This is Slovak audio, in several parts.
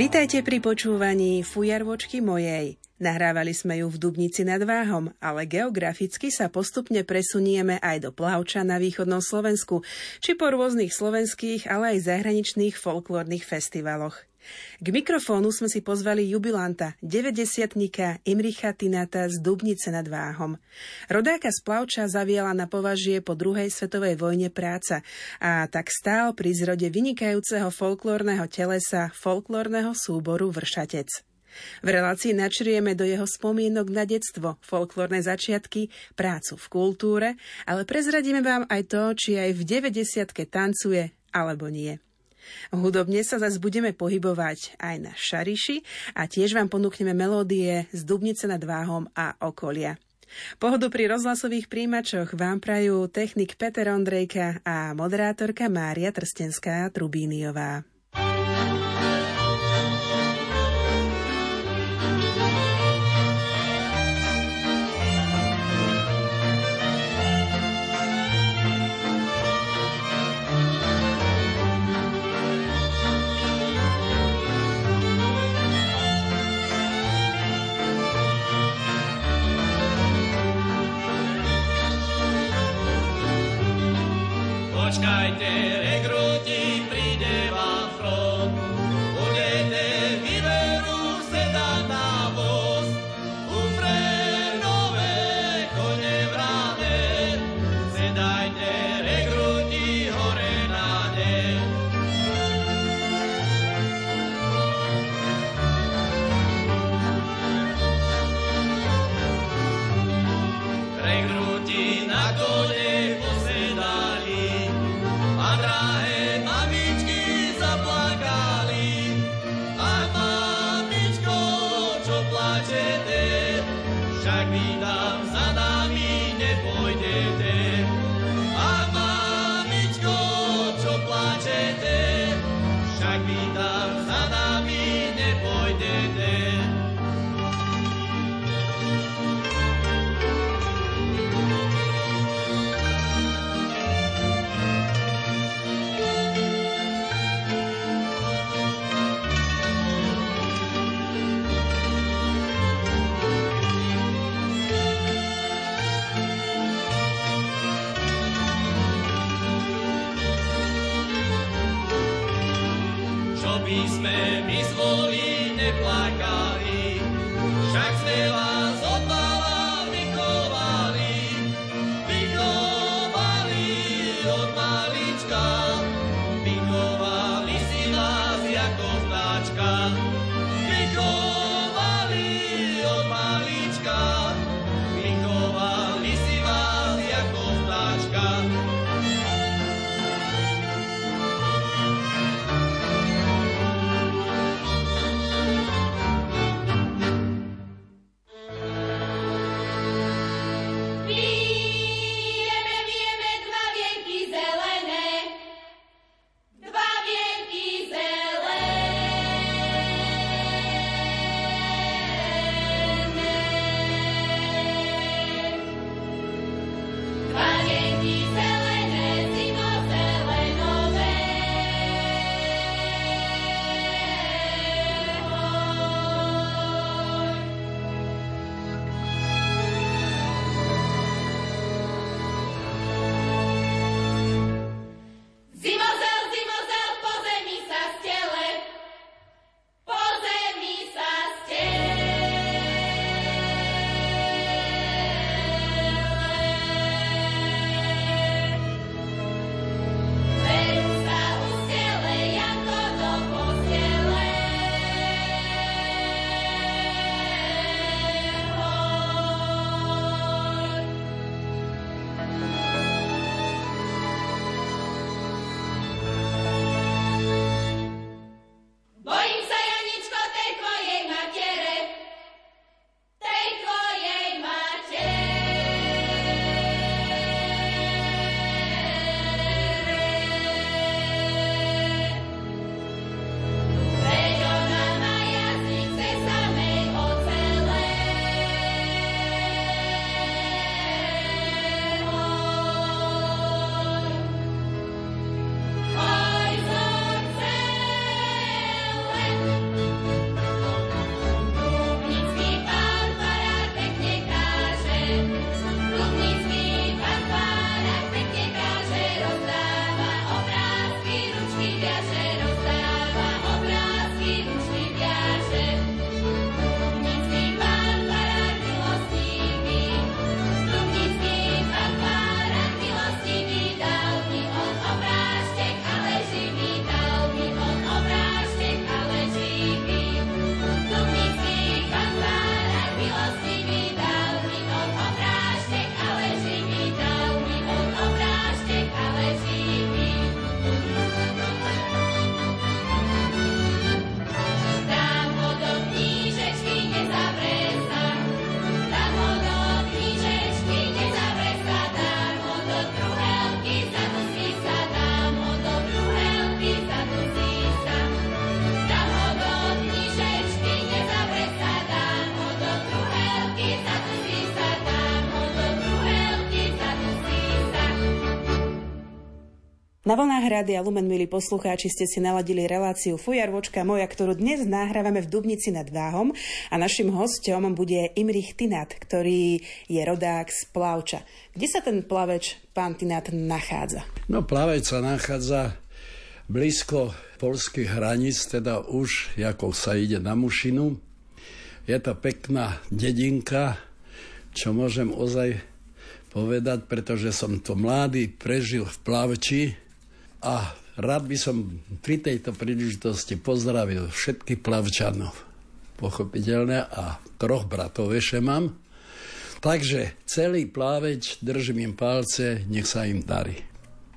Vítajte pri počúvaní Fujarvočky mojej. Nahrávali sme ju v Dubnici nad Váhom, ale geograficky sa postupne presunieme aj do Plavča na východnom Slovensku, či po rôznych slovenských, ale aj zahraničných folklórnych festivaloch. K mikrofónu sme si pozvali jubilanta, 90-tnika Imricha Tinata z Dubnice nad Váhom. Rodáka z Plavča zaviela na považie po druhej svetovej vojne práca a tak stál pri zrode vynikajúceho folklórneho telesa folklórneho súboru Vršatec. V relácii načrieme do jeho spomienok na detstvo, folklórne začiatky, prácu v kultúre, ale prezradíme vám aj to, či aj v 90 tancuje alebo nie. Hudobne sa zase budeme pohybovať aj na Šariši a tiež vám ponúkneme melódie z Dubnice nad Váhom a okolia. Pohodu pri rozhlasových príjimačoch vám prajú technik Peter Ondrejka a moderátorka Mária Trstenská night there. Na vlnách Rádia Lumen, milí poslucháči, ste si naladili reláciu Fujarvočka moja, ktorú dnes nahrávame v Dubnici nad Váhom a našim hostom bude Imrich Tinat, ktorý je rodák z Plavča. Kde sa ten plaveč, pán Tinat, nachádza? No, plaveč sa nachádza blízko polských hraníc, teda už ako sa ide na Mušinu. Je to pekná dedinka, čo môžem ozaj povedať, pretože som to mladý prežil v Plavči, a rád by som pri tejto príležitosti pozdravil všetkých plavčanov. Pochopiteľne a troch bratov ešte mám. Takže celý pláveč, držím im palce, nech sa im darí.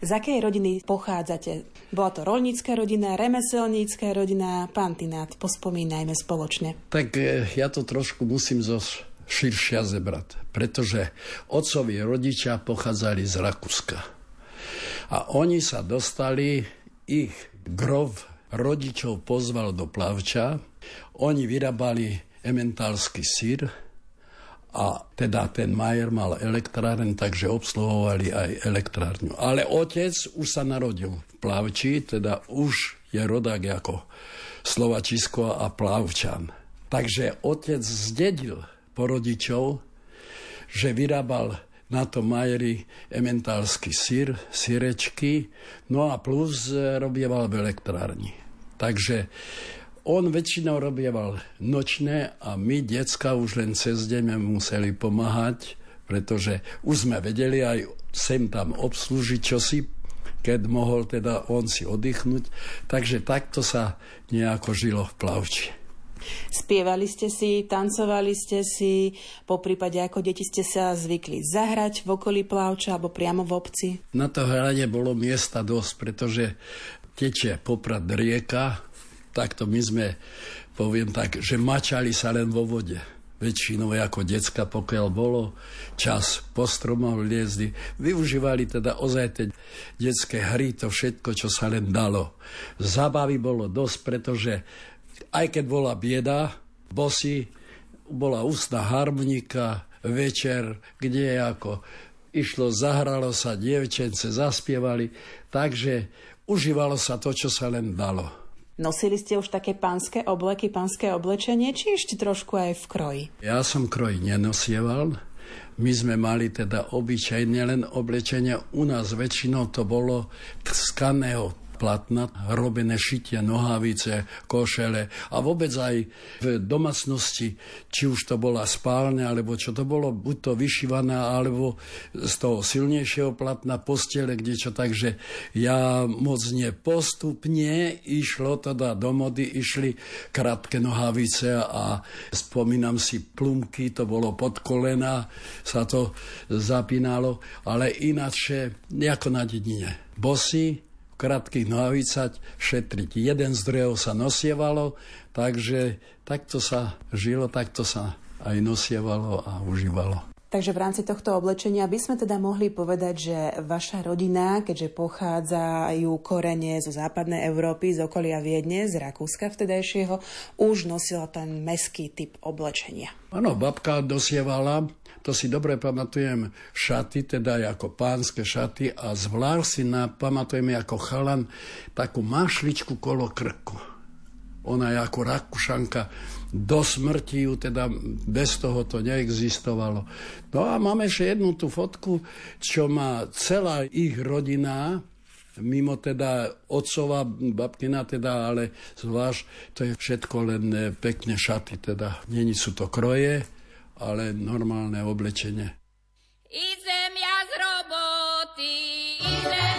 Z akej rodiny pochádzate? Bola to rolnícka rodina, remeselnícka rodina, pantinát, pospomínajme spoločne. Tak e, ja to trošku musím zo širšia zebrať, pretože otcovi rodičia pochádzali z Rakúska. A oni sa dostali, ich grov rodičov pozval do Plavča, oni vyrábali ementálsky sír a teda ten Majer mal elektráren, takže obsluhovali aj elektrárňu. Ale otec už sa narodil v Plavči, teda už je rodák ako Slovačisko a Plavčan. Takže otec zdedil po rodičov, že vyrábal na to majeri ementálsky sír, sírečky, no a plus e, robieval v elektrárni. Takže on väčšinou robieval nočné a my, decka, už len cez deň museli pomáhať, pretože už sme vedeli aj sem tam obslúžiť čosi, keď mohol teda on si oddychnúť. Takže takto sa nejako žilo v Plavči. Spievali ste si, tancovali ste si, po prípade ako deti ste sa zvykli zahrať v okolí Plavča alebo priamo v obci? Na to hrade bolo miesta dosť, pretože tečie poprad rieka, takto my sme, poviem tak, že mačali sa len vo vode väčšinou ako decka, pokiaľ bolo čas po stromoch liezdy. Využívali teda ozaj tie detské hry, to všetko, čo sa len dalo. Zabavy bolo dosť, pretože aj keď bola bieda, bosy, bola ústna harmonika, večer, kde ako išlo, zahralo sa, dievčence zaspievali, takže užívalo sa to, čo sa len dalo. Nosili ste už také pánske obleky, pánske oblečenie, či ešte trošku aj v kroji? Ja som kroj nenosieval. My sme mali teda obyčajne len oblečenie. U nás väčšinou to bolo tskaného platna, robené šitie, nohavice, košele a vôbec aj v domácnosti, či už to bola spálne, alebo čo to bolo, buď to vyšívané, alebo z toho silnejšieho platna postele, kde čo, takže ja moc nepostupne išlo teda do mody, išli krátke nohavice a spomínam si plumky, to bolo pod kolena, sa to zapínalo, ale ináč nejako na dedine. Bosy, krátkých nohavicať šetriť. Jeden zdrojov sa nosievalo, takže takto sa žilo, takto sa aj nosievalo a užívalo. Takže v rámci tohto oblečenia by sme teda mohli povedať, že vaša rodina, keďže pochádzajú korene zo západnej Európy, z okolia Viedne, z Rakúska vtedajšieho, už nosila ten meský typ oblečenia. Áno, babka dosievala to si dobre pamatujem šaty, teda ako pánske šaty a zvlášť si na, pamatujeme ako chalan takú mašličku kolo krku. Ona je ako Rakúšanka, do smrti ju teda bez toho to neexistovalo. No a máme ešte jednu tú fotku, čo má celá ich rodina, mimo teda otcova, babkina teda, ale zvlášť to je všetko len pekne šaty, teda není sú to kroje, ale normálne oblečenie. Idem ja z roboty, idem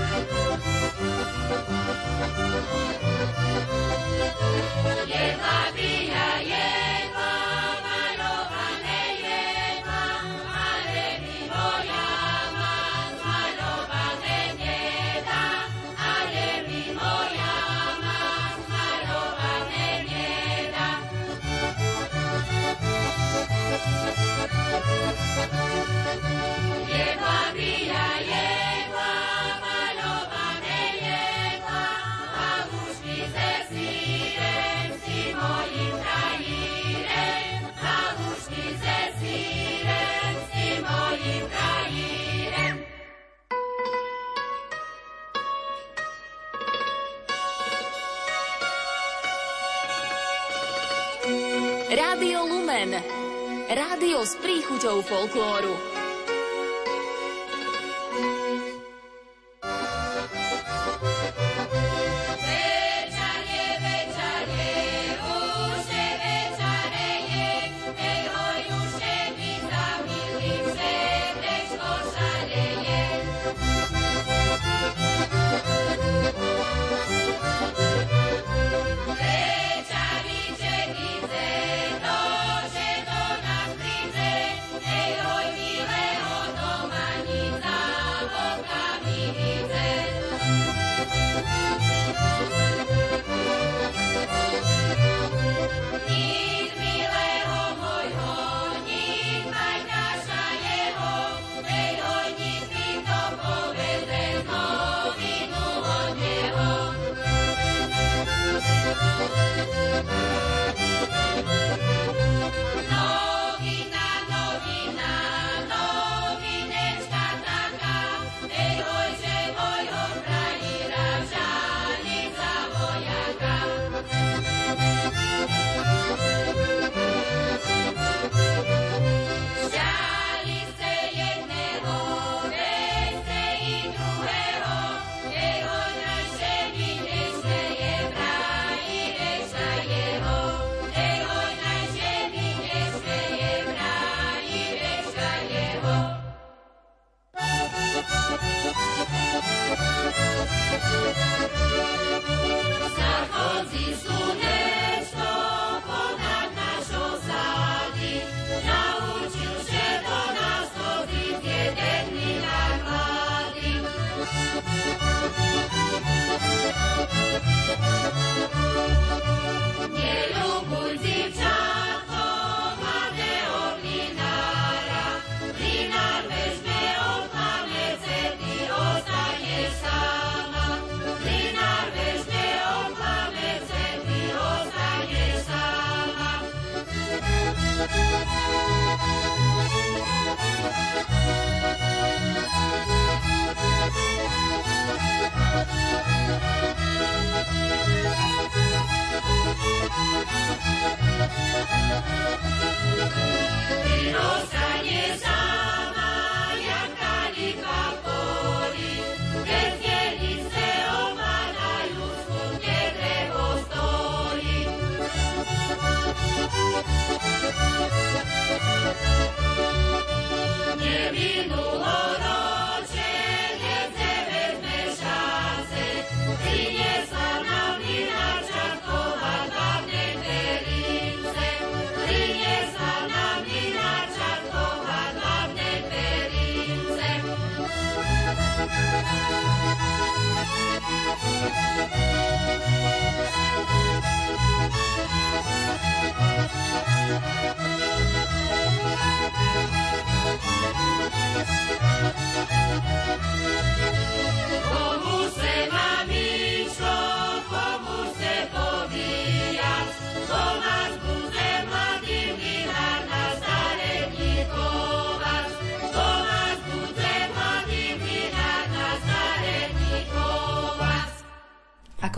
Thank you. Rádio s príchuťou folklóru.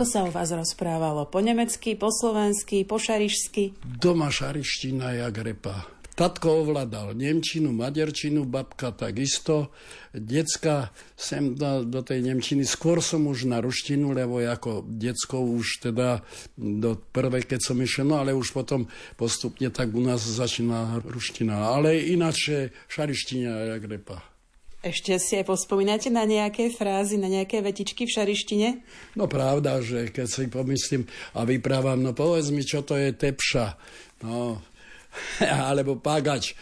Ako sa o vás rozprávalo? Po nemecky, po slovensky, po šarišsky? Doma šariština jak repa. Tatko ovládal Nemčinu, Maďarčinu, babka takisto. Decka sem do, do tej Nemčiny. Skôr som už na ruštinu, lebo ako decko už teda do prvej, keď som išiel, no ale už potom postupne tak u nás začína ruština. Ale ináč šariština jak repa. Ešte si aj pospomínate na nejaké frázy, na nejaké vetičky v šarištine? No pravda, že keď si pomyslím a vyprávam, no povedz mi, čo to je tepša, no, alebo pagač.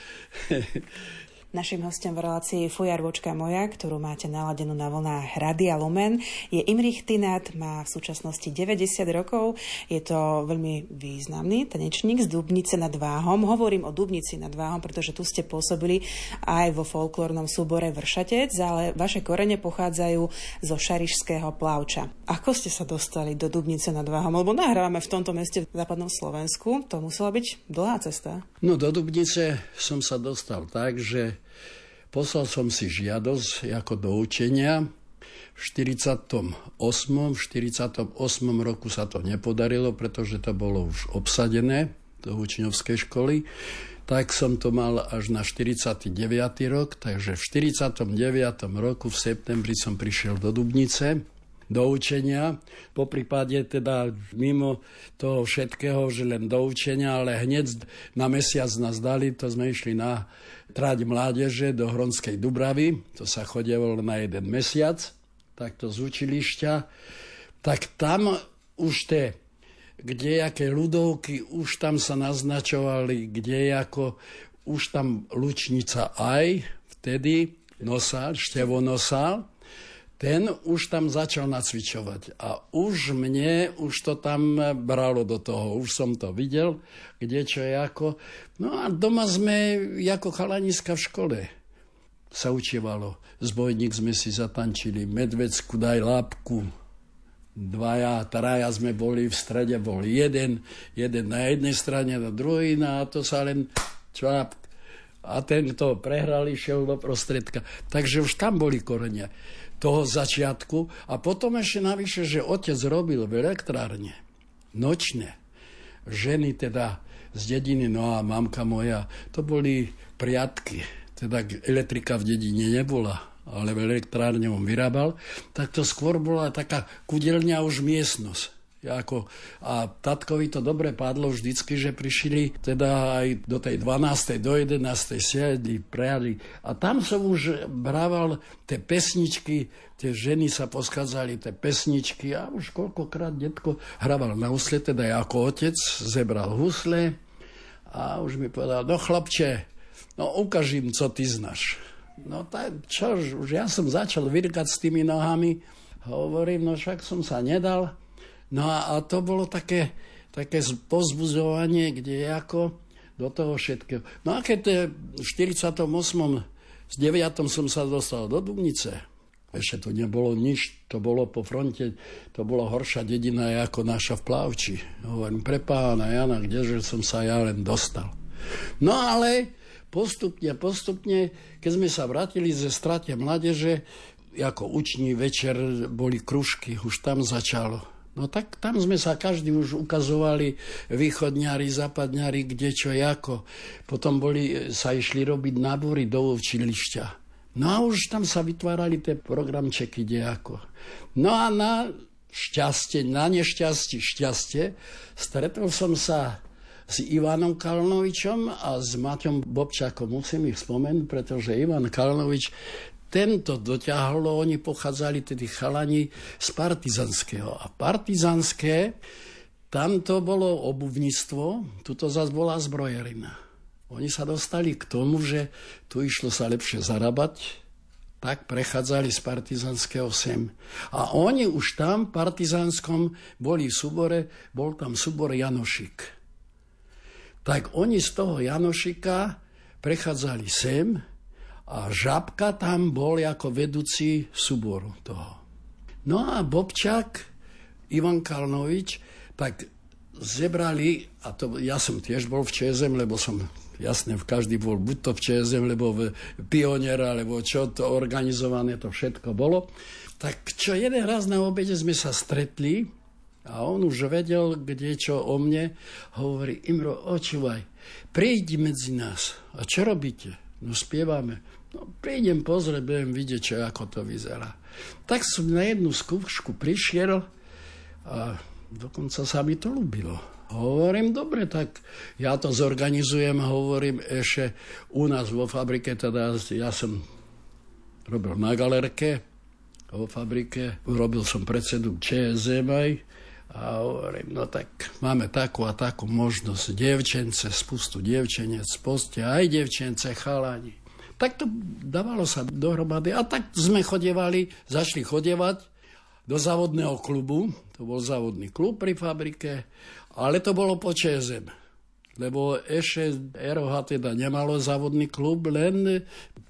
Našim hostom v relácii Fujarvočka moja, ktorú máte naladenú na vlnách Radia Lumen, je Imrich Tinat, má v súčasnosti 90 rokov. Je to veľmi významný tanečník z Dubnice nad Váhom. Hovorím o Dubnici nad Váhom, pretože tu ste pôsobili aj vo folklórnom súbore Vršatec, ale vaše korene pochádzajú zo Šarišského plavča. Ako ste sa dostali do Dubnice nad Váhom? Lebo nahrávame v tomto meste v západnom Slovensku. To musela byť dlhá cesta. No do Dubnice som sa dostal tak, že Poslal som si žiadosť ako do učenia. V 48. V 48. roku sa to nepodarilo, pretože to bolo už obsadené. do učňovskej školy, tak som to mal až na 49. rok, takže v 49. roku v septembri som prišiel do Dubnice do učenia. Po prípade teda mimo toho všetkého, že len do učenia, ale hneď na mesiac nás dali, to sme išli na trať mládeže do Hronskej Dubravy, to sa chodilo na jeden mesiac, takto z učilišťa, tak tam už tie kdejaké ľudovky, už tam sa naznačovali, kde ako, už tam Lučnica aj vtedy nosal, števo nosal, ten už tam začal nacvičovať. A už mne, už to tam bralo do toho. Už som to videl, kde čo je ako. No a doma sme, ako chalaniska v škole, sa učievalo. Zbojník sme si zatančili, medvecku daj lápku. Dvaja, traja sme boli, v strede bol jeden, jeden na jednej strane, na druhej, no a to sa len čáp, a ten, kto prehral, išiel do prostredka. Takže už tam boli korenia toho začiatku. A potom ešte navyše, že otec robil v elektrárne nočne. Ženy teda z dediny, no a mamka moja, to boli priatky. Teda elektrika v dedine nebola, ale v elektrárne on vyrábal. Tak to skôr bola taká kudelňa už miestnosť ako, a tatkovi to dobre padlo vždycky, že prišli teda aj do tej 12. do 11. siedli, prejali. A tam som už brával tie pesničky, tie ženy sa poskázali, tie pesničky a už koľkokrát detko hrával na husle, teda ja ako otec zebral husle a už mi povedal, no chlapče, no ukáž im, co ty znaš. No tak čo, už ja som začal vyrkať s tými nohami, hovorím, no však som sa nedal, No a, a to bolo také, také pozbudzovanie, kde ako do toho všetkého. No a keď v 48. z 9. som sa dostal do Dubnice, ešte to nebolo nič, to bolo po fronte, to bola horšia dedina ako naša v Plavči. Hovorím, pre pána Jana, kdeže som sa ja len dostal. No ale postupne, postupne, keď sme sa vrátili ze strate mládeže, ako uční večer boli kružky, už tam začalo No tak tam sme sa každý už ukazovali, východňari, západňari, kde čo, ako. Potom boli, sa išli robiť nábory do učilišťa. No a už tam sa vytvárali tie programčeky, kde ako. No a na šťastie, na nešťastie, šťastie, stretol som sa s Ivanom Kalnovičom a s Maťom Bobčákom. Musím ich spomenúť, pretože Ivan Kalnovič tento doťahlo, oni pochádzali tedy chalani z partizanského. A partizanské, tam to bolo obuvníctvo, tuto zase bola zbrojerina. Oni sa dostali k tomu, že tu išlo sa lepšie zarábať, tak prechádzali z partizanského sem. A oni už tam, v partizanskom, boli v súbore, bol tam súbor Janošik. Tak oni z toho Janošika prechádzali sem, a Žabka tam bol ako vedúci súboru toho. No a Bobčák, Ivan Kalnovič, tak zebrali, a to ja som tiež bol v ČSM, lebo som jasne v každý bol buď to v ČSM, lebo v Pioniera, alebo čo to organizované, to všetko bolo. Tak čo jeden raz na obede sme sa stretli a on už vedel, kde čo o mne, hovorí, Imro, očúvaj, prejdi medzi nás. A čo robíte? No spievame. No, prídem pozrieť, budem vidieť, čo, ako to vyzerá. Tak som na jednu skúšku prišiel a dokonca sa mi to ľúbilo. Hovorím, dobre, tak ja to zorganizujem, hovorím ešte u nás vo fabrike, teda ja som robil na galerke vo fabrike, robil som predsedu ČSM aj a hovorím, no tak máme takú a takú možnosť, devčence, spustu devčenec, poste, aj devčence, chalani. Tak to dávalo sa dohromady. A tak sme chodievali, zašli chodievať do závodného klubu. To bol závodný klub pri fabrike, ale to bolo po ČSM. Lebo ešte ROH teda nemalo závodný klub, len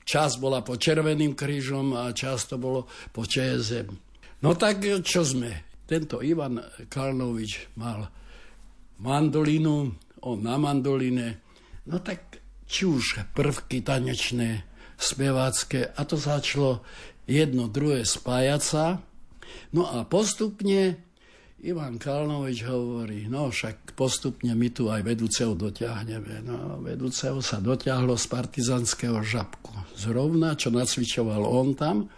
čas bola po Červeným krížom a čas to bolo po ČSM. No tak čo sme? Tento Ivan Karlovič mal mandolínu, on na mandoline. No tak či už prvky tanečné, spevácké a to začalo jedno, druhé spájať sa. No a postupne Ivan Kalnovič hovorí, no však postupne my tu aj vedúceho dotiahneme. No, vedúceho sa dotiahlo z partizanského žabku. Zrovna, čo nacvičoval on tam,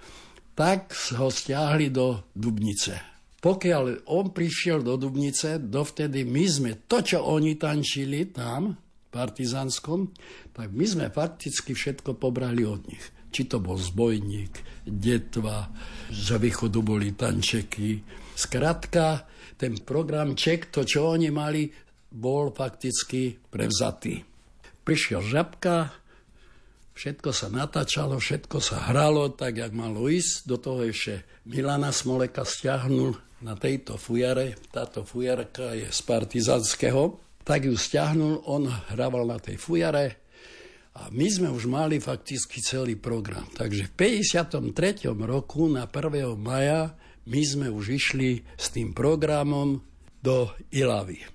tak ho stiahli do Dubnice. Pokiaľ on prišiel do Dubnice, dovtedy my sme to, čo oni tančili tam, partizanskom, tak my sme fakticky všetko pobrali od nich. Či to bol zbojník, detva, z východu boli tančeky. Skrátka, ten program Ček, to, čo oni mali, bol fakticky prevzatý. Prišiel žabka, všetko sa natáčalo, všetko sa hralo tak, jak malo ísť. Do toho ešte Milana Smoleka stiahnu na tejto fujare. Táto fujarka je z partizanského. Tak ju stiahnul, on hrával na tej fujare a my sme už mali fakticky celý program. Takže v 53. roku na 1. maja my sme už išli s tým programom do Ilavy.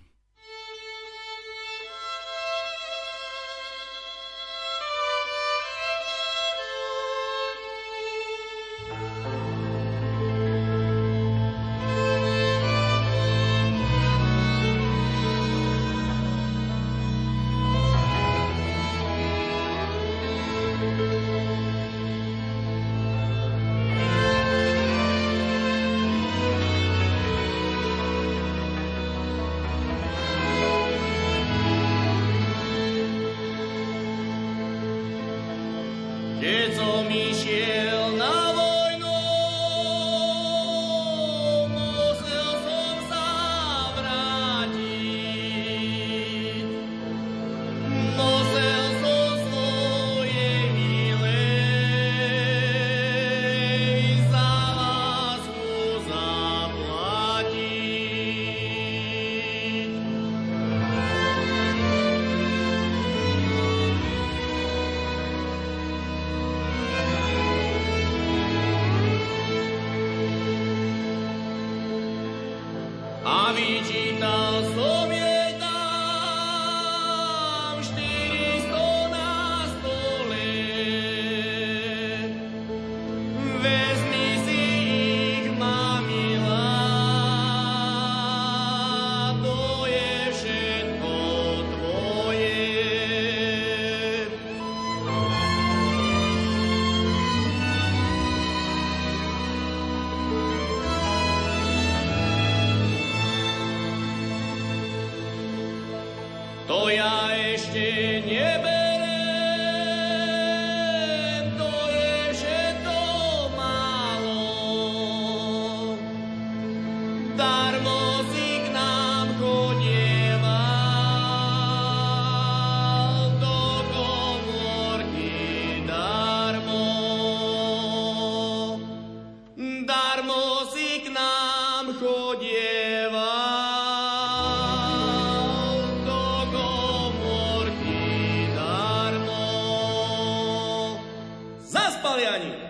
yani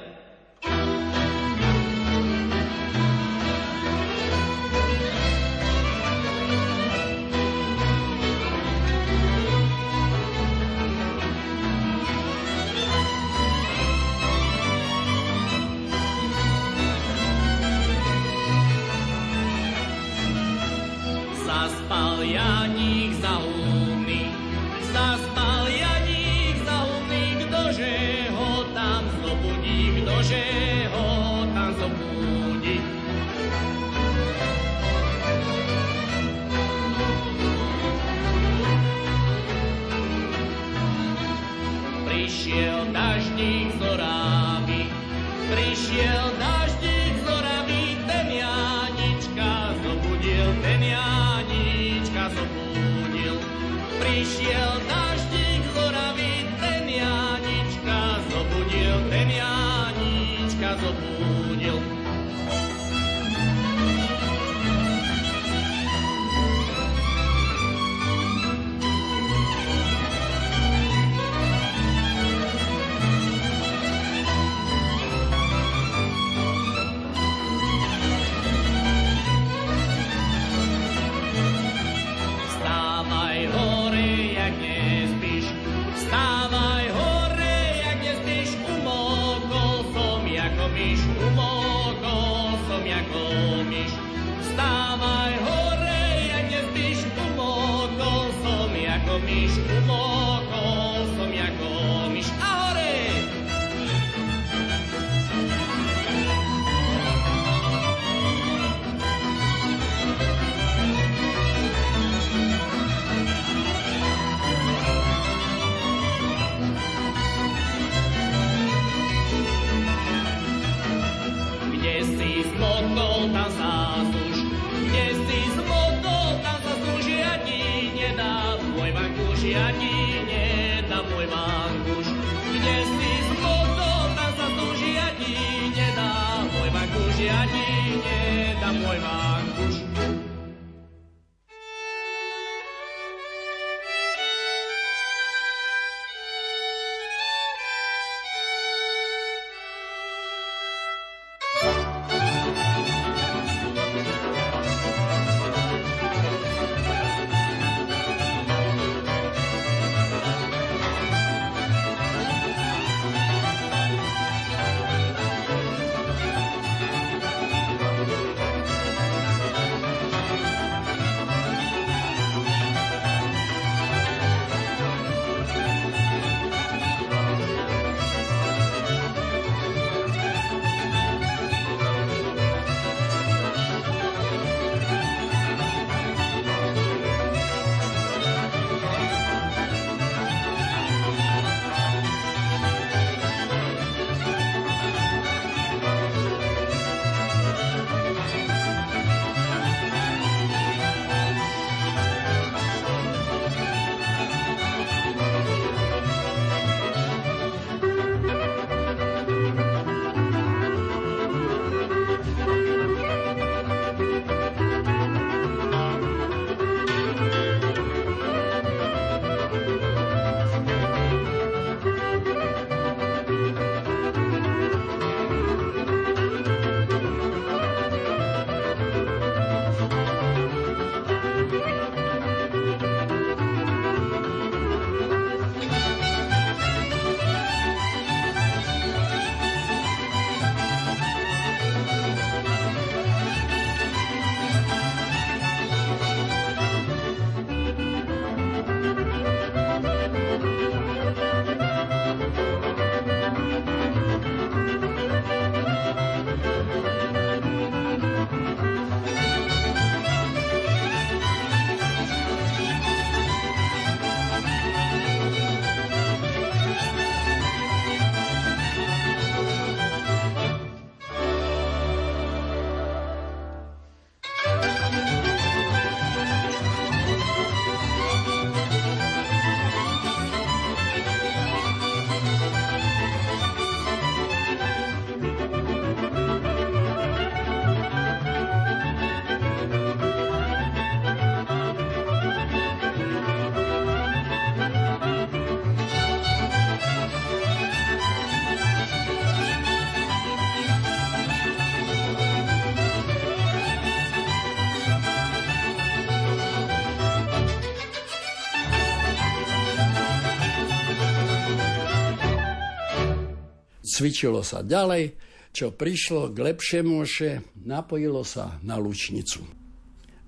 Cvičilo sa ďalej, čo prišlo k lepšiemu, že napojilo sa na lučnicu.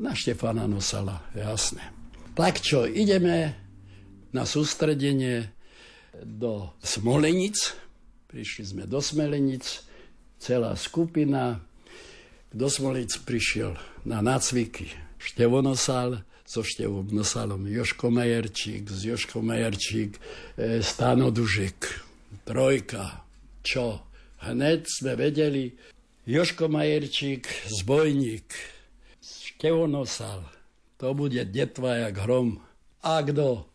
Na Štefana Nosala, jasné. Tak čo, ideme na sústredenie do Smolenic. Prišli sme do Smolenic, celá skupina. Do Smolenic prišiel na nácviky Števonosal, so Števom Nosalom Joško Majerčík, z Joško Majerčík, e, Stano Dužek, trojka, čo hneď sme vedeli, Joško Majerčík, zbojník, Števonosal, to bude detva jak hrom. A kto?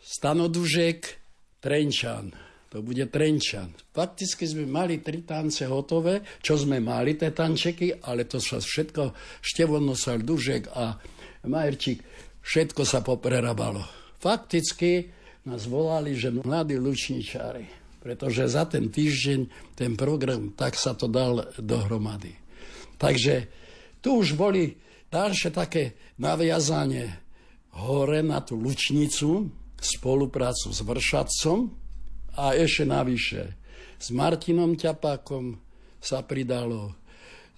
Stanodužek, Trenčan, to bude Trenčan. Fakticky sme mali tri tance hotové, čo sme mali, tie tančeky, ale to sa všetko, Števonosal, Dužek a Majerčík, všetko sa poprerabalo. Fakticky nás volali, že mladí lučničári pretože za ten týždeň ten program, tak sa to dal dohromady. Takže tu už boli ďalšie také naviazanie hore na tú lučnicu, spoluprácu s Vršacom a ešte navyše s Martinom Ťapákom sa pridalo,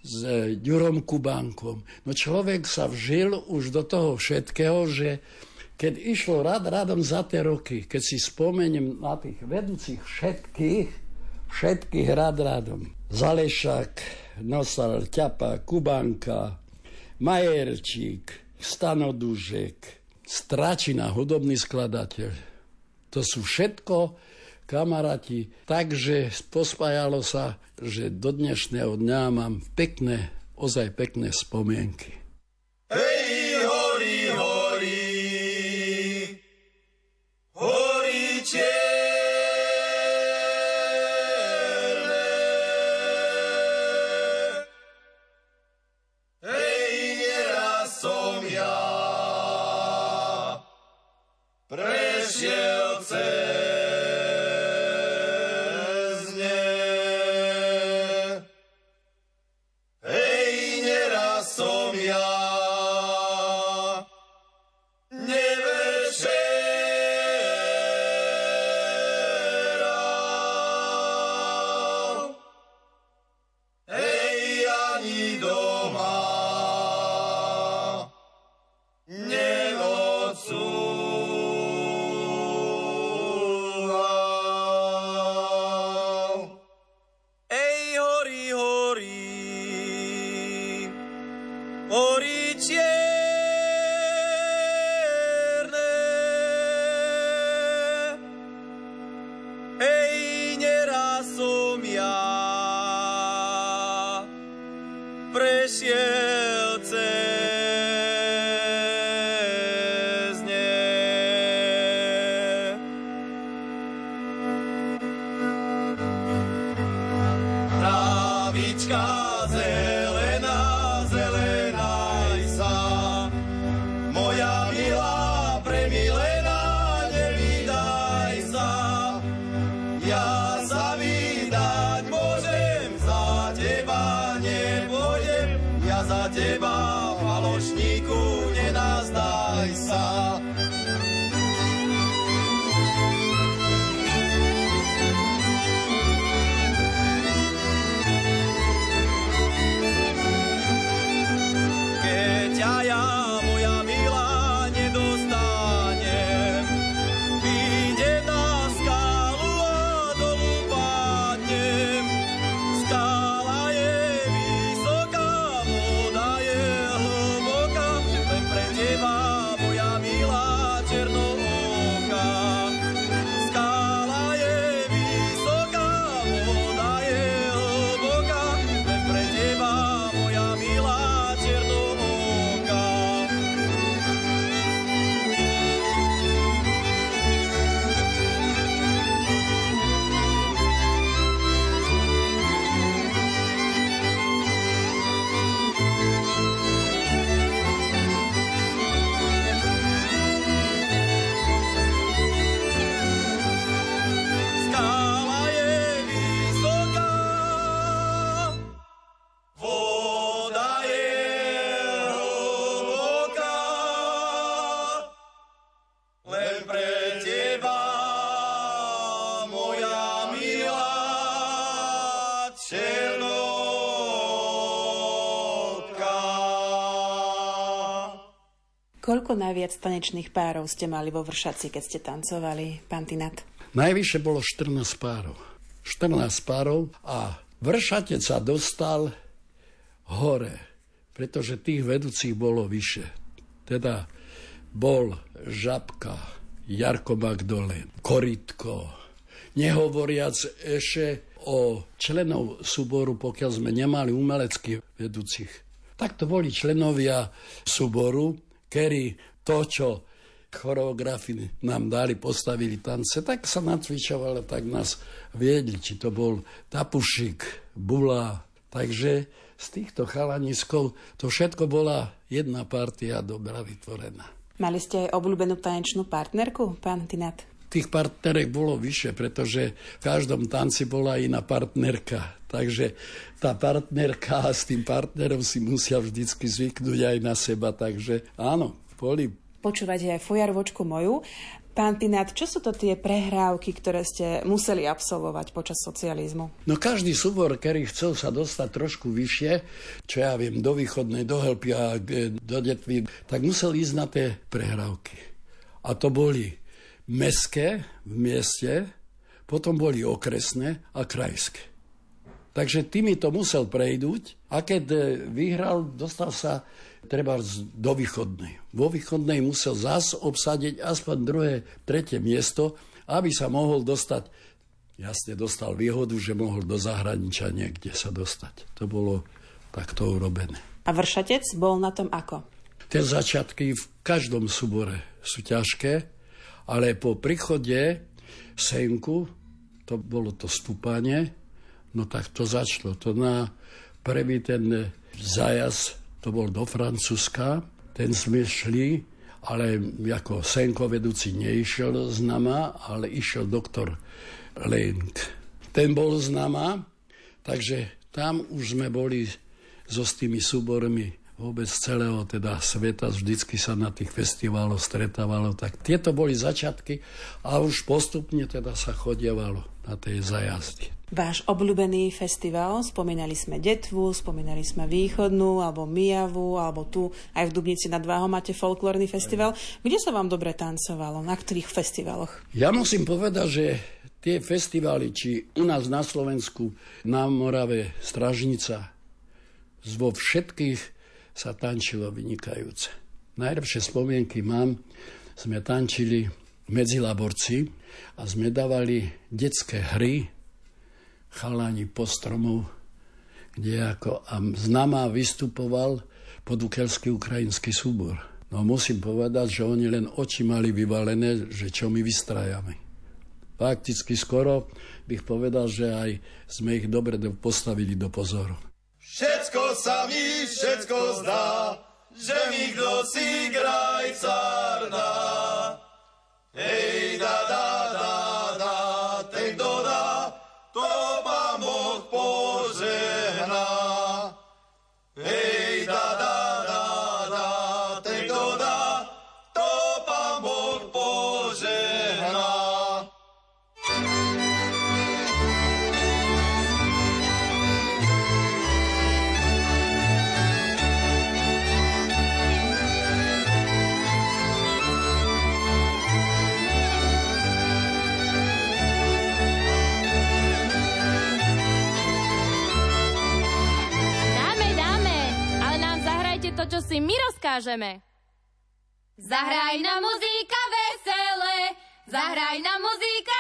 s Ďurom Kubánkom. No človek sa vžil už do toho všetkého, že keď išlo rad radom za tie roky, keď si spomeniem na tých vedúcich všetkých, všetkých rad radom. Zalešak, Nosal, Ťapa, Kubanka, Majerčík, Stanodužek, Stračina, hudobný skladateľ. To sú všetko kamaráti. Takže pospájalo sa, že do dnešného dňa mám pekné, ozaj pekné spomienky. sky. Najviac tanečných párov ste mali vo Vršaci, keď ste tancovali, pán Tinat? Najvyššie bolo 14 párov. 14 párov a vršatec sa dostal hore, pretože tých vedúcich bolo vyše. Teda bol Žabka, Jarko Magdolen, Koritko, nehovoriac ešte o členov súboru, pokiaľ sme nemali umeleckých vedúcich. Tak to boli členovia súboru, ktorí to, čo choreografi nám dali, postavili tance, tak sa nacvičovalo, tak nás viedli, či to bol Tapušik, Bula. Takže z týchto chalaniskov to všetko bola jedna partia dobrá vytvorená. Mali ste aj obľúbenú tanečnú partnerku, pán Tinat? Tých partnerek bolo vyššie, pretože v každom tanci bola iná partnerka. Takže tá partnerka s tým partnerom si musia vždycky zvyknúť aj na seba. Takže áno, boli Počúvate aj fujarvočku moju. Pán Tinat, čo sú to tie prehrávky, ktoré ste museli absolvovať počas socializmu? No každý súbor, ktorý chcel sa dostať trošku vyššie, čo ja viem, do východnej, do Helpy a e, do Detvy, tak musel ísť na tie prehrávky. A to boli meské v mieste, potom boli okresné a krajské. Takže tými to musel prejdúť a keď e, vyhral, dostal sa treba do východnej. Vo východnej musel zas obsadiť aspoň druhé, tretie miesto, aby sa mohol dostať, jasne dostal výhodu, že mohol do zahraničia niekde sa dostať. To bolo takto urobené. A vršatec bol na tom ako? Tie začiatky v každom súbore sú ťažké, ale po príchode senku, to bolo to stúpanie, no tak to začalo. To na prvý ten zajazd, to bol do Francúzska, ten sme šli, ale ako senkovedúci neišiel s nama, ale išiel doktor Lenk. Ten bol s nama, takže tam už sme boli so s tými súbormi vôbec celého teda sveta, vždycky sa na tých festivaloch stretávalo. Tak tieto boli začiatky a už postupne teda sa chodievalo na tej zajazdy váš obľúbený festival. Spomínali sme Detvu, spomínali sme Východnú, alebo Mijavu, alebo tu aj v Dubnici nad Váhom máte folklórny festival. Kde sa vám dobre tancovalo? Na ktorých festivaloch? Ja musím povedať, že tie festivály, či u nás na Slovensku, na Morave, Stražnica, vo všetkých sa tančilo vynikajúce. Najlepšie spomienky mám, sme tančili medzi laborci a sme dávali detské hry chalani po stromu, kde ako a znamá vystupoval podukelský ukrajinský súbor. No musím povedať, že oni len oči mali vyvalené, že čo my vystrajame. Fakticky skoro bych povedal, že aj sme ich dobre postavili do pozoru. Všetko sa mi, všetko zdá, že mi kdo si graj dá. Hej, da, da, si my rozkážeme. Zahraj na muzika vesele, zahraj na muzika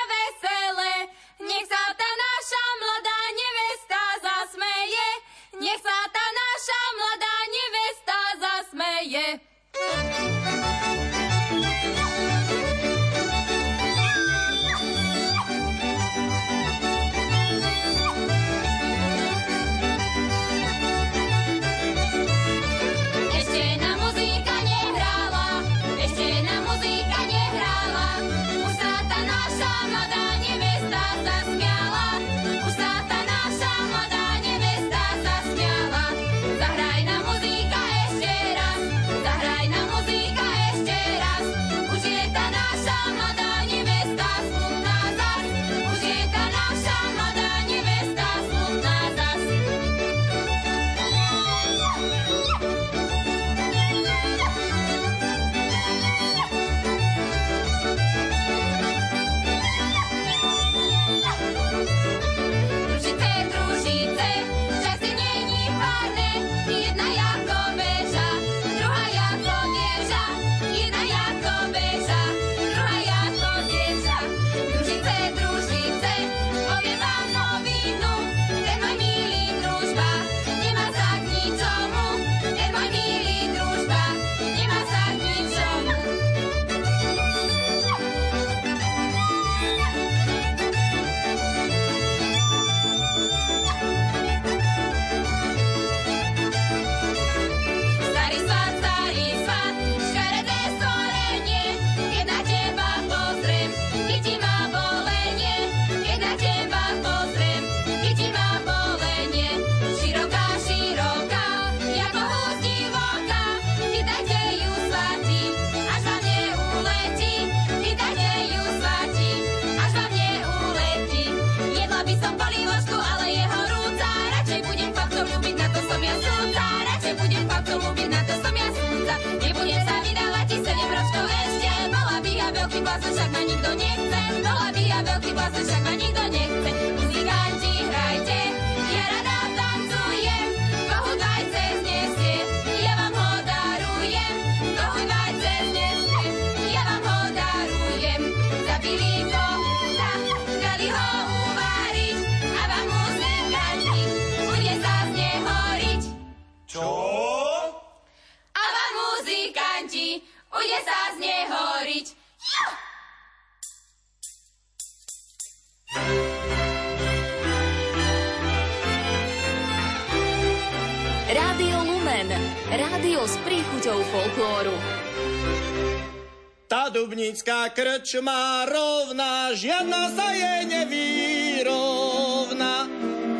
Krčma rovná, žiadna sa jej nevyrovná.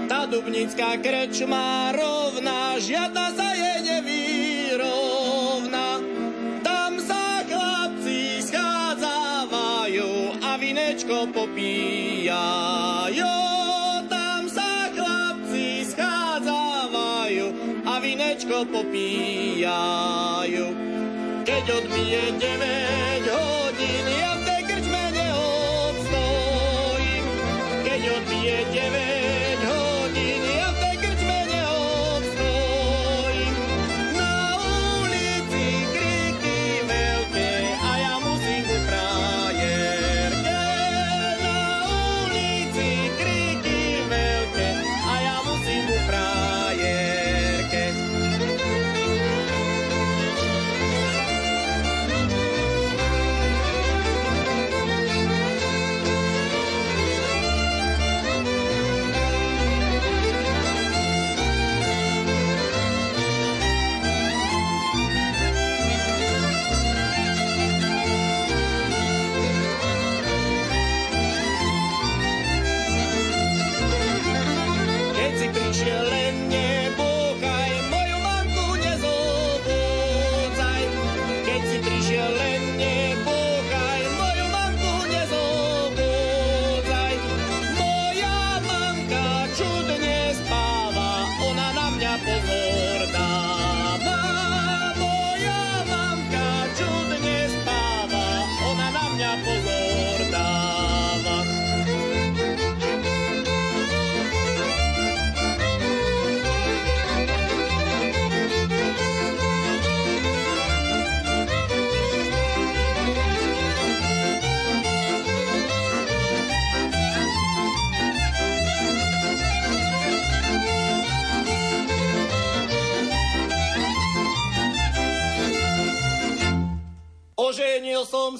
Tá dubnická krčma rovná, žiadna sa jej nevyrovná. Tam sa chlapci schádzávajú a vinečko popíjajú. Tam sa chlapci schádzávajú a vinečko popíjajú. Keď odbije 9 hodín, ja v tej krčme neobstojím. Keď odbije 9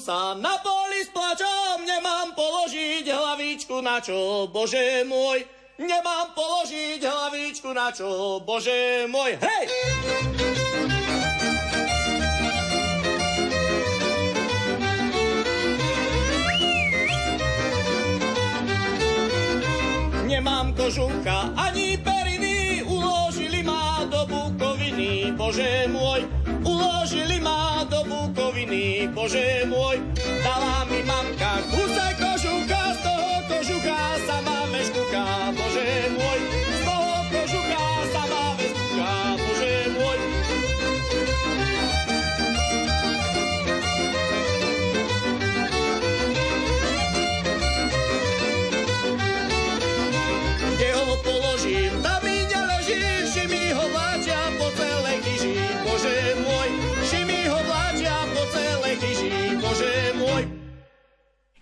sa na poli s plačom, nemám položiť hlavičku na čo, bože môj. Nemám položiť hlavičku na čo, bože môj. Hej! Nemám kožunka ani periny, uložili ma do bukoviny, bože môj. Bukoviny, bože môj. Dala mi mamka kusaj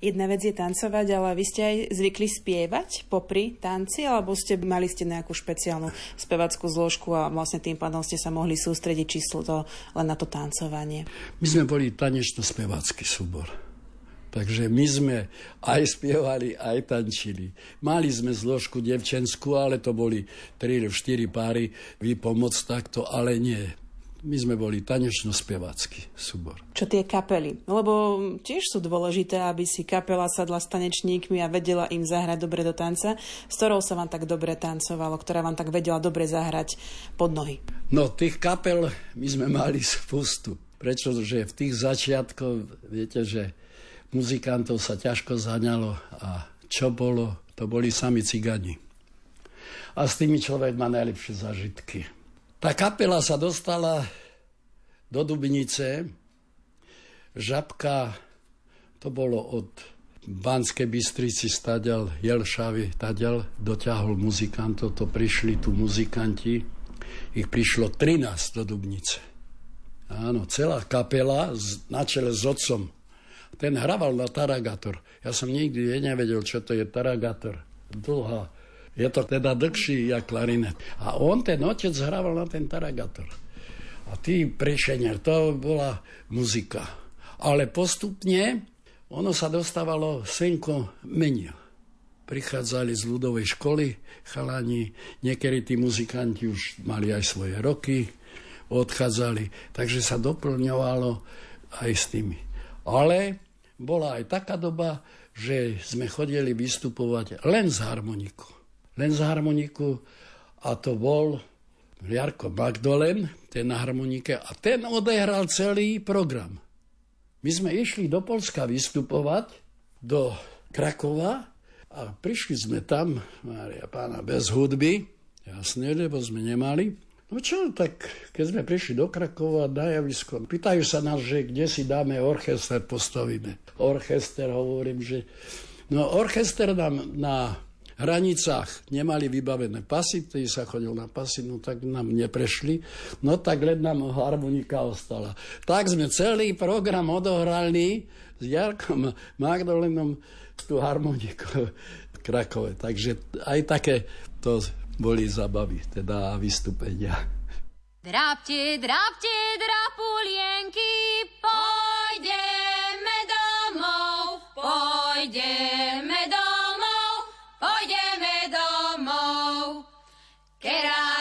Jedna vec je tancovať, ale vy ste aj zvykli spievať popri tanci, alebo ste mali ste nejakú špeciálnu spevackú zložku a vlastne tým pádom ste sa mohli sústrediť číslo to len na to tancovanie. My sme boli tanečno-spevácky súbor. Takže my sme aj spievali, aj tančili. Mali sme zložku devčenskú, ale to boli 3 4 páry vypomoc takto, ale nie. My sme boli tanečno-spevácky súbor. Čo tie kapely? Lebo tiež sú dôležité, aby si kapela sadla s tanečníkmi a vedela im zahrať dobre do tanca, s ktorou sa vám tak dobre tancovalo, ktorá vám tak vedela dobre zahrať pod nohy. No, tých kapel my sme mali spustu. Pretože v tých začiatkoch, viete, že muzikantov sa ťažko zaňalo a čo bolo, to boli sami cigani. A s tými človek má najlepšie zažitky. Tá kapela sa dostala do Dubnice. Žabka, to bolo od Banskej Bystrici staďal Jelšavy, taďal doťahol muzikantov, to prišli tu muzikanti, ich prišlo 13 do Dubnice. Áno, celá kapela na čele s otcom. Ten hraval na taragator. Ja som nikdy nevedel, čo to je taragator. Dlhá. Je to teda dlhší jak klarinet. A on, ten otec, hrával na ten taragator. A tí prišenia, to bola muzika. Ale postupne ono sa dostávalo, Senko menil. Prichádzali z ľudovej školy chalani, niekedy tí muzikanti už mali aj svoje roky, odchádzali, takže sa doplňovalo aj s tými. Ale bola aj taká doba, že sme chodili vystupovať len z harmoniku. Len z harmoniku a to bol Jarko Magdolen, ten na harmonike a ten odehral celý program. My sme išli do Polska vystupovať, do Krakova a prišli sme tam, Mária pána, bez hudby, jasne, lebo sme nemali. No čo, tak keď sme prišli do Krakova na javisko, pýtajú sa nás, že kde si dáme orchester, postavíme. Orchester, hovorím, že... No orchester nám na hranicách nemali vybavené pasy, ktorý sa chodil na pasy, no tak nám neprešli, no tak len nám harmonika ostala. Tak sme celý program odohrali s Jarkom Magdalenom tú harmoniku v Krakove. Takže aj také to boli zabavy, teda vystúpenia. Drápte, drápte, drapulienky, pôjdeme domov, pôjdeme Kera najviac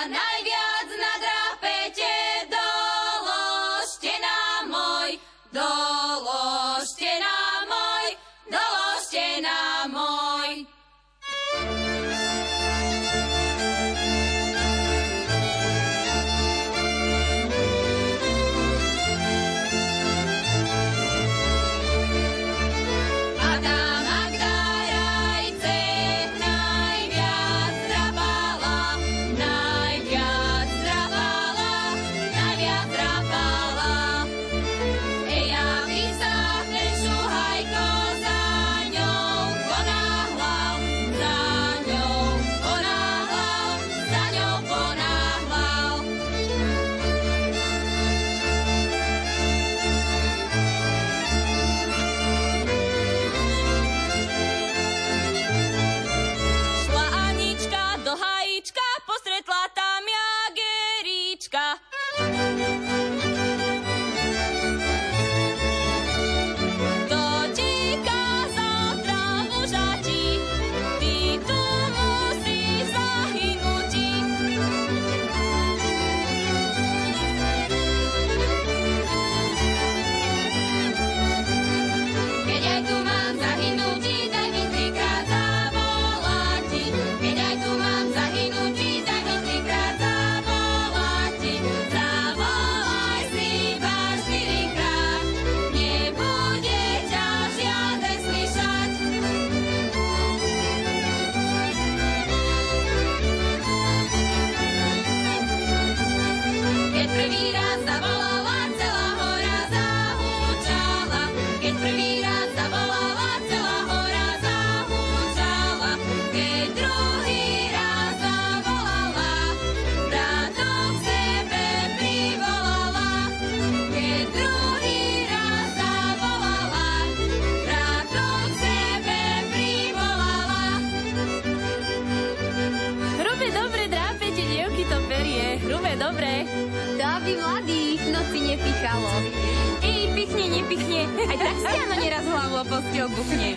pichne, nepichne. Aj tak si áno neraz hlavu o postiel buchne.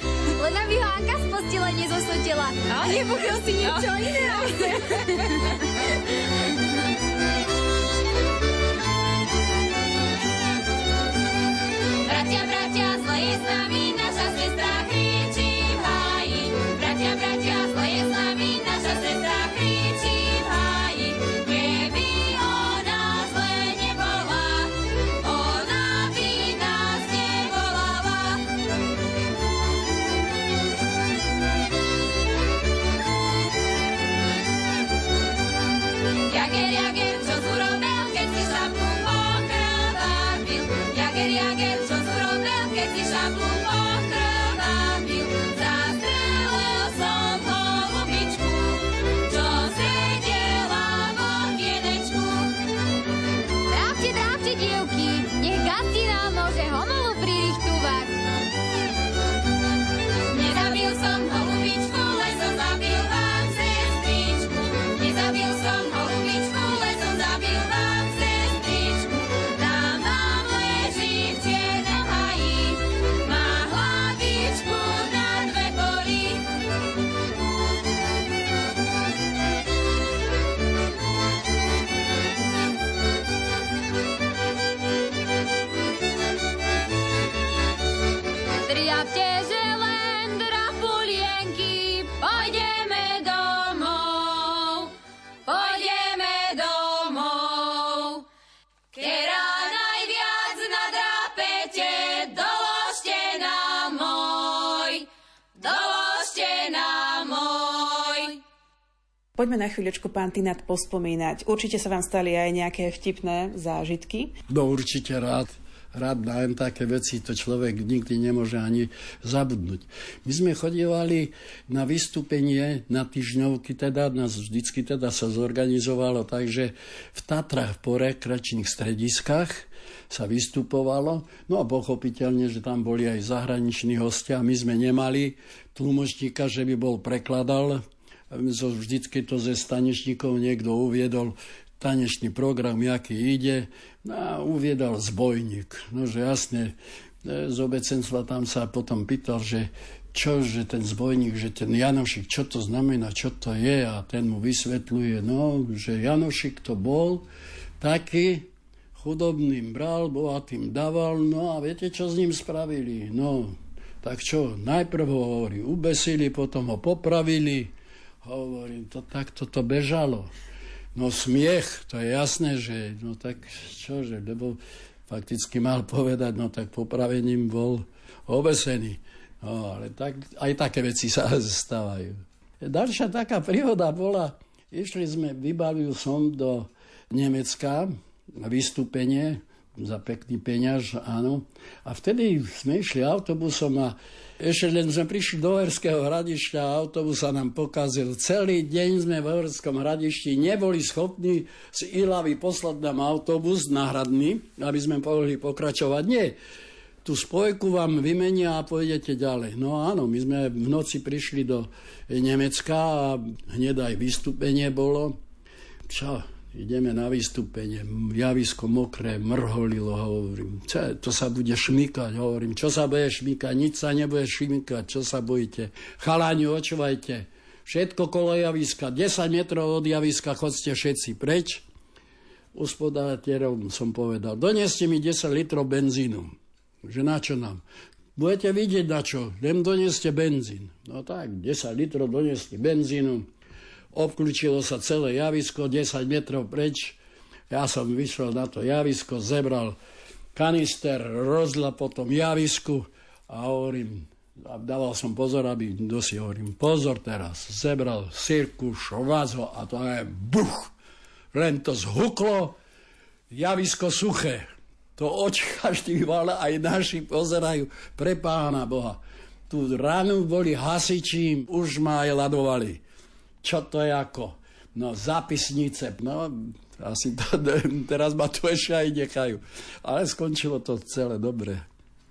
Len aby ho Anka z postele nezosotila. A nebuchol si niečo iné. Bratia, bratia, zle je s nami, naša sestra kričí Poďme na chvíľočku, pán Tinat, pospomínať. Určite sa vám stali aj nejaké vtipné zážitky. No určite rád. Rád na také veci to človek nikdy nemôže ani zabudnúť. My sme chodievali na vystúpenie na týždňovky, teda nás vždycky teda sa zorganizovalo, takže v Tatrach po rekreačných strediskách sa vystupovalo. No a pochopiteľne, že tam boli aj zahraniční hostia. My sme nemali tlmočníka, že by bol prekladal vždycky to ze stanečníkov niekto uviedol tanečný program, aký ide, no a uviedal zbojník. No, jasne, e, z obecenstva tam sa potom pýtal, že čo, že ten zbojník, že ten Janošik, čo to znamená, čo to je a ten mu vysvetľuje, no, že Janošik to bol taký, chudobným bral, bohatým dával, no a viete, čo s ním spravili? No, tak čo, najprv ho hovorí, ubesili, potom ho popravili, Hovorím, to takto to bežalo. No smiech, to je jasné, že no tak čože, lebo fakticky mal povedať, no tak popravením bol obesený. No ale tak, aj také veci sa stávajú. Ďalšia taká príhoda bola, išli sme, vybavil som do Nemecka na vystúpenie za pekný peňaž, áno. A vtedy sme išli autobusom a ešte len sme prišli do Horského hradišťa a autobus sa nám pokazil. Celý deň sme v Horskom hradišti neboli schopní z Ilavy poslať nám autobus náhradný, aby sme mohli pokračovať. Nie, tú spojku vám vymenia a pôjdete ďalej. No áno, my sme v noci prišli do Nemecka a hneď aj vystúpenie bolo. Čo, ideme na vystúpenie, javisko mokré, mrholilo, hovorím, čo, to sa bude šmykať, hovorím, čo sa bude šmykať, nič sa nebude šmykať, čo sa bojíte. Chaláni, očuvajte, všetko kolo javiska, 10 metrov od javiska, chodste všetci preč. Uspodáterom som povedal, doneste mi 10 litrov benzínu. Že na čo nám? Budete vidieť na čo, len doneste benzín. No tak, 10 litrov donesti benzínu, obklúčilo sa celé javisko 10 metrov preč. Ja som vyšiel na to javisko, zebral kanister, rozla potom javisku a hovorím, a dával som pozor, aby kto si hovorím, pozor teraz, zebral sirku, švazo a to je buch, len to zhuklo, javisko suché. To oči každý val, aj naši pozerajú, pre pána Boha. Tu ránu boli hasiči, už ma aj ladovali čo to je ako. No zápisnice, no asi to, teraz ma tu ešte aj nechajú. Ale skončilo to celé dobre.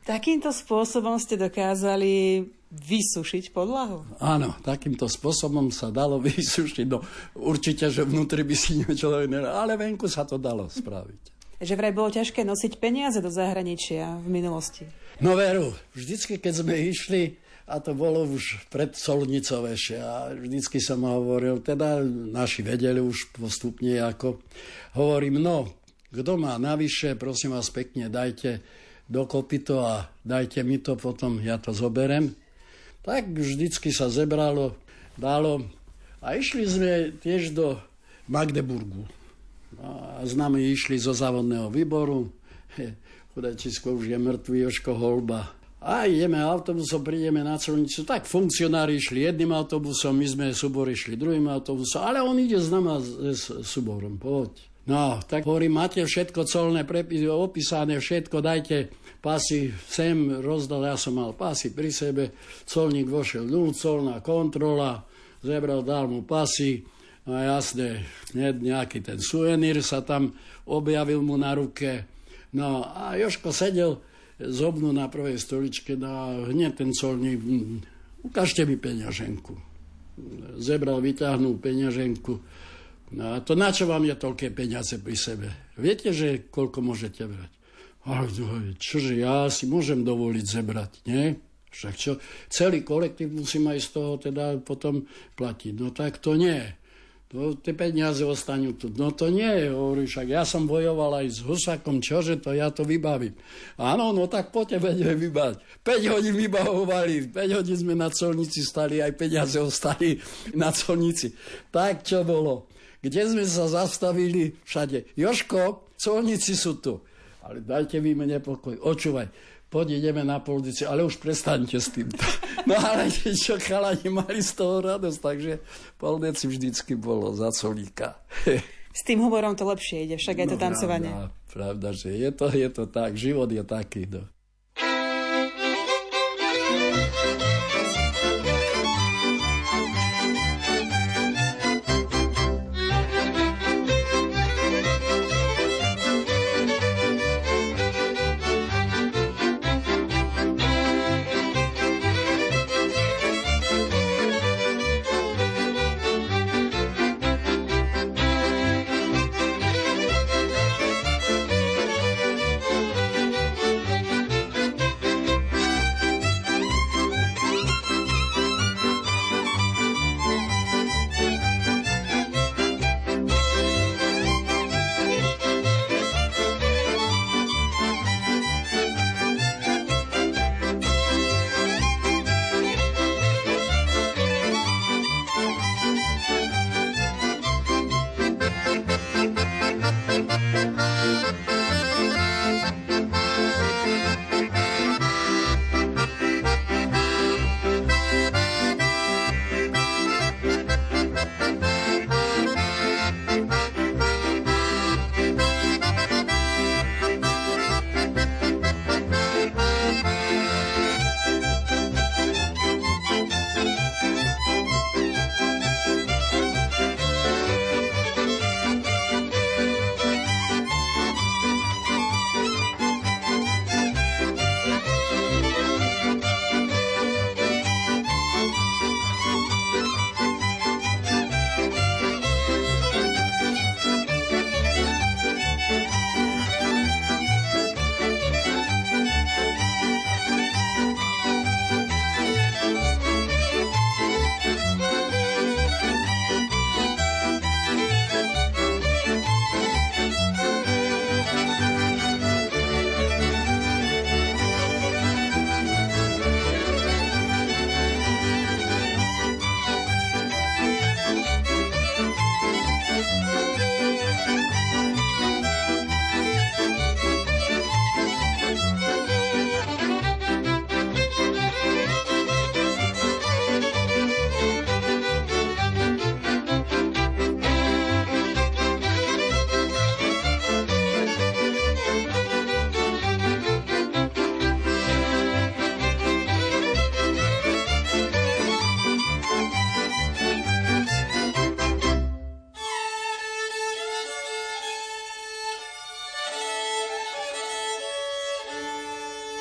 Takýmto spôsobom ste dokázali vysušiť podlahu? Áno, takýmto spôsobom sa dalo vysušiť. No, určite, že vnútri by si niečo ale venku sa to dalo spraviť. Že vraj bolo ťažké nosiť peniaze do zahraničia v minulosti. No veru, vždycky, keď sme išli, a to bolo už pred Solnicou a vždycky som hovoril, teda naši vedeli už postupne ako, hovorím, no, kto má navyše, prosím vás pekne, dajte dokopy to a dajte mi to, potom ja to zoberem. Tak vždycky sa zebralo, dalo a išli sme tiež do Magdeburgu. A s nami išli zo závodného výboru. Chudačisko už je mŕtvý Joško Holba a ideme autobusom, prídeme na celnicu. Tak funkcionári išli jedným autobusom, my sme súbor išli druhým autobusom, ale on ide s nami s, s súborom, poď. No, tak hovorím, máte všetko colné prepisy, opísané, všetko, dajte pasy sem, rozdal, ja som mal pasy pri sebe, colník vošiel, no, colná kontrola, zebral, dal mu pasy, no jasne, nejaký ten suvenír sa tam objavil mu na ruke, no a Joško sedel, zobnú na prvej stoličke na hneď ten colník, hm, ukážte mi peňaženku. Zebral, vyťahnul peňaženku. No a to na čo vám je toľké peniaze pri sebe? Viete, že koľko môžete brať? Ale čože ja si môžem dovoliť zebrať, nie? Však čo, celý kolektív musím aj z toho teda potom platiť. No tak to nie. No, tie peniaze ostanú tu. No to nie je, hovorí, však ja som bojoval aj s Husakom, čože to, ja to vybavím. Áno, no tak poďte vedeme vybať. 5 hodín vybavovali, 5 hodín sme na colnici stali, aj peniaze ostali na colnici. Tak čo bolo? Kde sme sa zastavili? Všade. Joško, colnici sú tu. Ale dajte vy mne pokoj. Očúvaj, poď ideme na policiu, ale už prestaňte s týmto. No ale čo chalani mali z toho radosť, takže poldeci vždycky bolo za colíka. S tým humorom to lepšie ide, však aj to No, tancovanie. Pravda, pravda, že je to, je to tak, život je taký. No.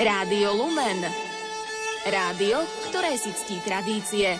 Rádio Lumen. Rádio, ktoré si ctí tradície.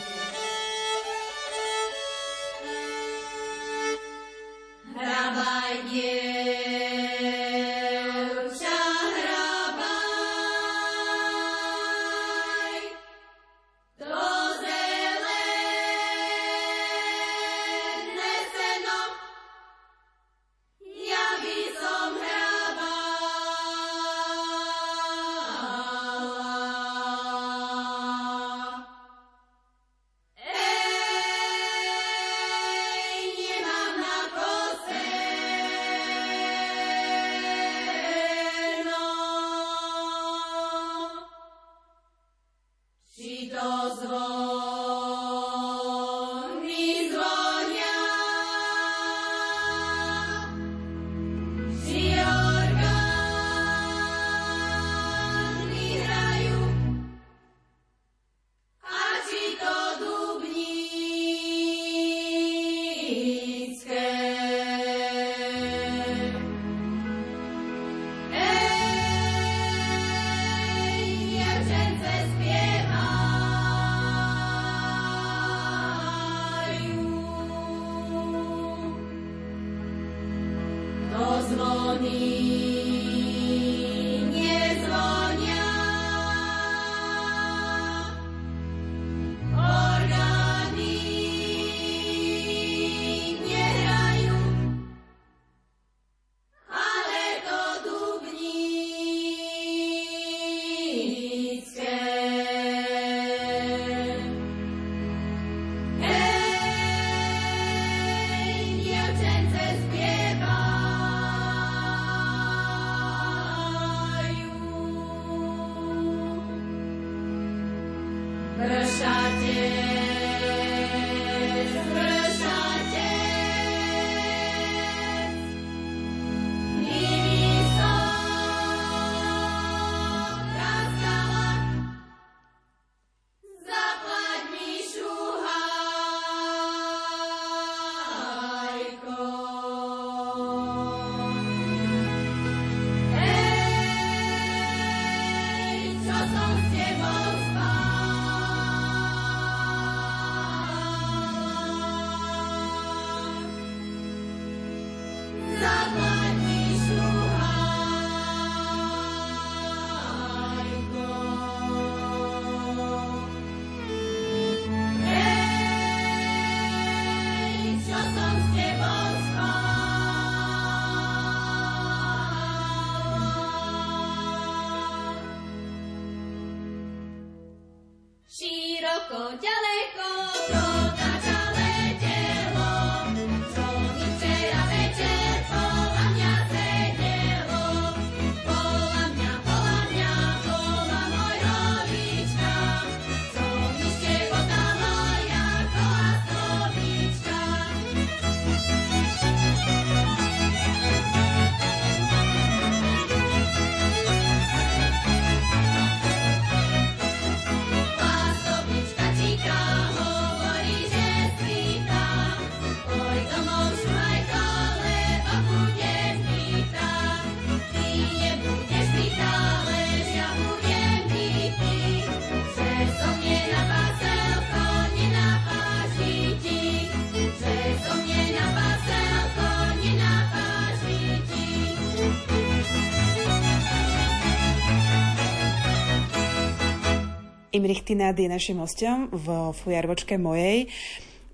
Imrich Tinád je našim hostom v fujarvočke mojej.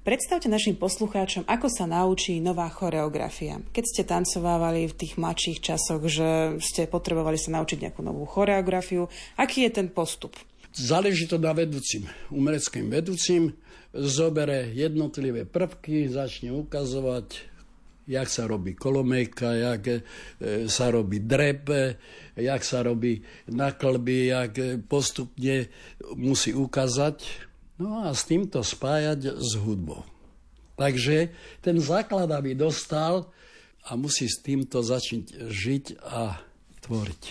Predstavte našim poslucháčom, ako sa naučí nová choreografia. Keď ste tancovávali v tých mladších časoch, že ste potrebovali sa naučiť nejakú novú choreografiu, aký je ten postup? Záleží to na vedúcim, umeleckým vedúcim. Zobere jednotlivé prvky, začne ukazovať, jak sa robí kolomejka, jak e, sa robí drep, jak sa robí naklby, jak e, postupne musí ukázať. No a s týmto spájať s hudbou. Takže ten základ, aby dostal a musí s týmto začať žiť a tvoriť.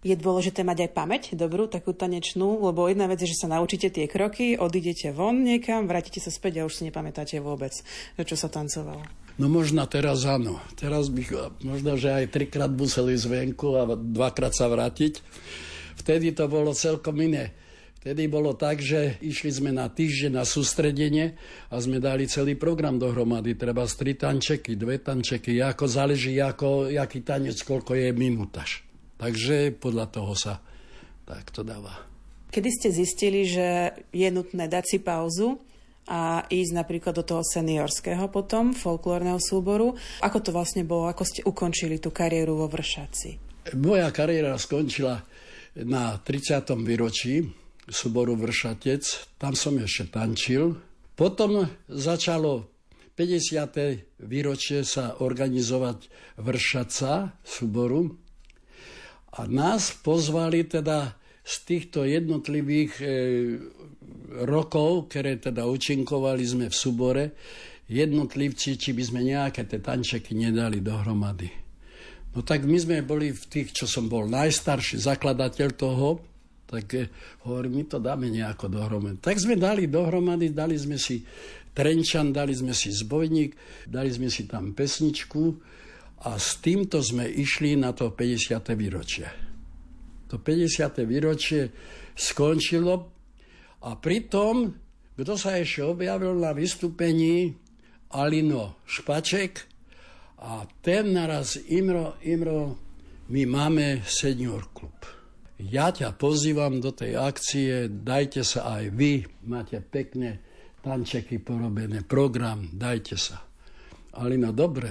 Je dôležité mať aj pamäť dobrú, takú tanečnú, lebo jedna vec je, že sa naučíte tie kroky, odídete von niekam, vrátite sa späť a už si nepamätáte vôbec, čo sa tancovalo. No možno teraz áno. Teraz bych možno, že aj trikrát museli zvenku a dvakrát sa vrátiť. Vtedy to bolo celkom iné. Vtedy bolo tak, že išli sme na týždeň na sústredenie a sme dali celý program dohromady. Treba z tri tančeky, dve tančeky, ako záleží, ako, jaký tanec, koľko je minútaž. Takže podľa toho sa tak to dáva. Kedy ste zistili, že je nutné dať si pauzu a ísť napríklad do toho seniorského potom, folklórneho súboru. Ako to vlastne bolo? Ako ste ukončili tú kariéru vo Vršaci? Moja kariéra skončila na 30. výročí súboru Vršatec. Tam som ešte tančil. Potom začalo 50. výročie sa organizovať Vršaca súboru. A nás pozvali teda z týchto jednotlivých e, rokov, ktoré teda účinkovali sme v súbore, jednotlivci, či by sme nejaké tie tančeky nedali dohromady. No tak my sme boli v tých, čo som bol najstarší zakladateľ toho, tak eh, hovorím, my to dáme nejako dohromady. Tak sme dali dohromady, dali sme si Trenčan, dali sme si zbojník, dali sme si tam pesničku a s týmto sme išli na to 50. výročie. To 50. výročie skončilo a pritom, kto sa ešte objavil na vystúpení, Alino Špaček a ten naraz Imro, Imro, my máme senior klub. Ja ťa pozývam do tej akcie, dajte sa aj vy, máte pekné tančeky porobené, program, dajte sa. Alino, dobre,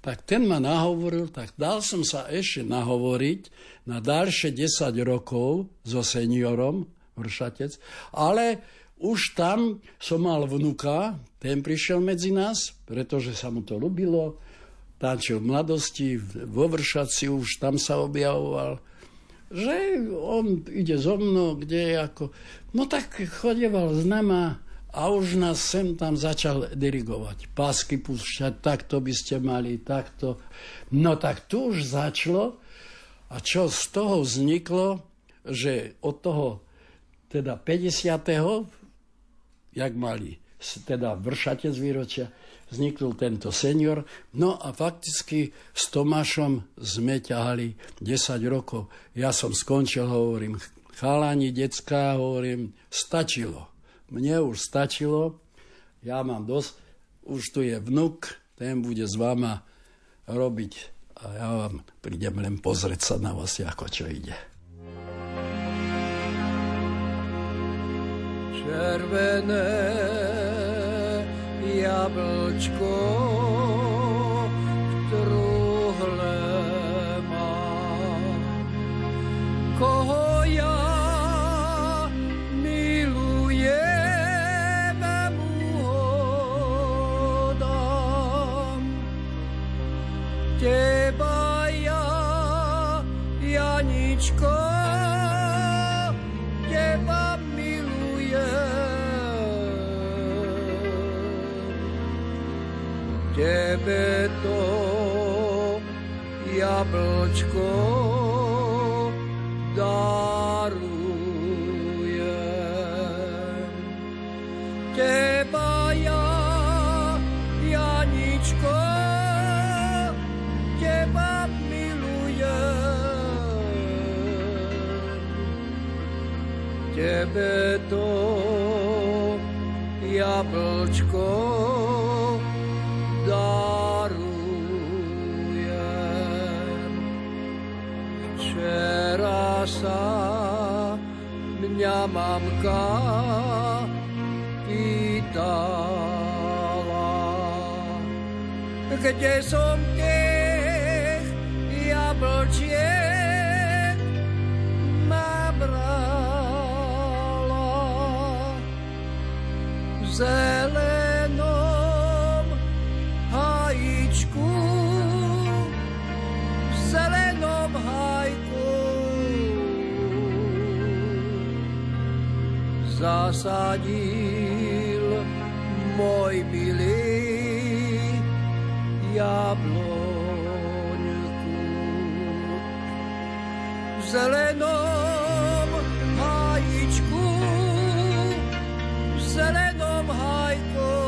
tak ten ma nahovoril, tak dal som sa ešte nahovoriť na ďalšie 10 rokov so seniorom, vršatec, ale už tam som mal vnuka, ten prišiel medzi nás, pretože sa mu to ľubilo, tančil v mladosti, vo vršaci už tam sa objavoval, že on ide so mnou, kde je ako... No tak chodieval s nama a už nás sem tam začal dirigovať. Pásky púšťať, takto by ste mali, takto. No tak tu už začalo a čo z toho vzniklo, že od toho teda 50 jak mali teda vršatec výročia, vzniknul tento senior. No a fakticky s Tomášom sme ťahali 10 rokov. Ja som skončil, hovorím, chalani, decka, hovorím, stačilo. Mne už stačilo, ja mám dosť, už tu je vnuk, ten bude s vama robiť a ja vám prídem len pozrieť sa na vás, ako čo ide. červené jablčko v ja milujem, mu. Teba ja, Janičko, Tebe to jablčko darujem. Teba ja, Janičko, teba milujem. Tebe to jablčko Včera sa mňa mamka pýtala, kde som tých jablčiek nabrala. V zasadil môj milý jabloňku. V zelenom hajíčku, v zelenom hajku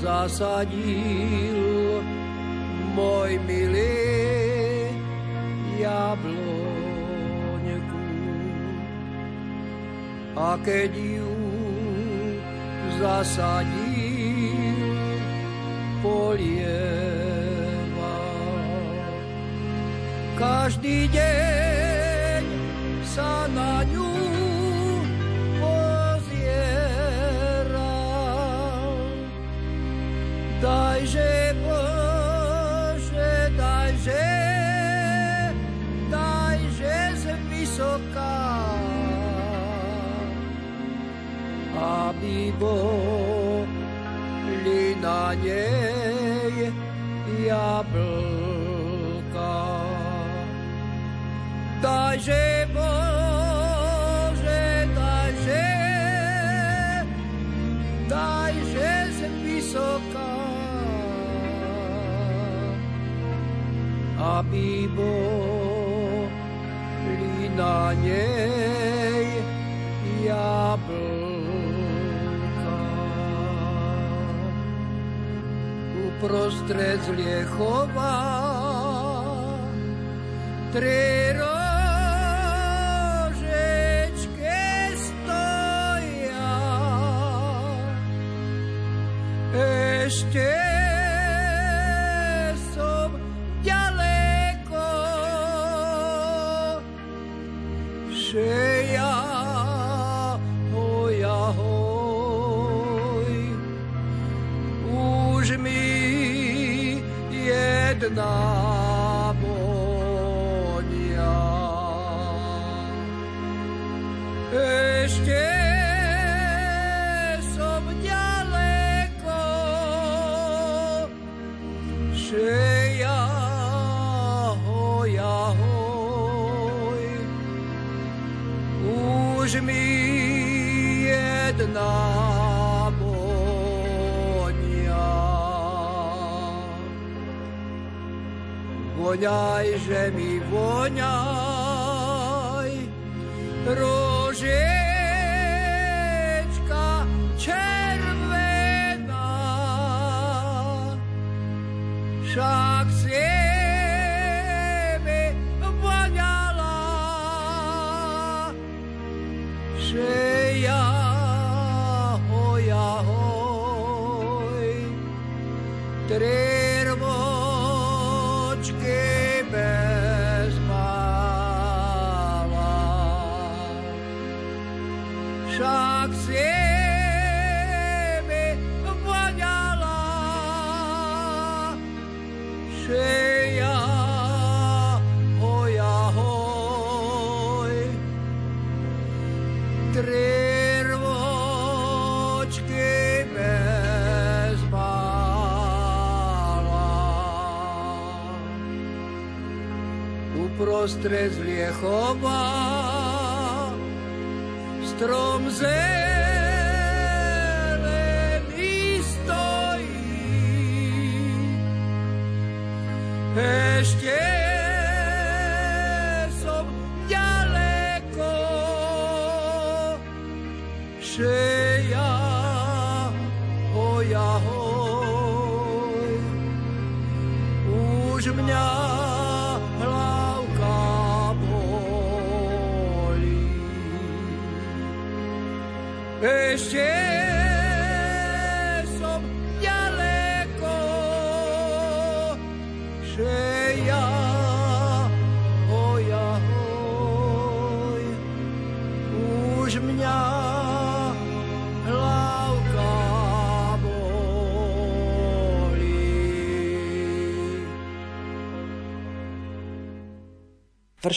zasadil môj milý A keď ju zasadil, polieva. Každý deň boli na nej Uprostred zliechova. Tri Voňaj, že mi voňaj, rožička Como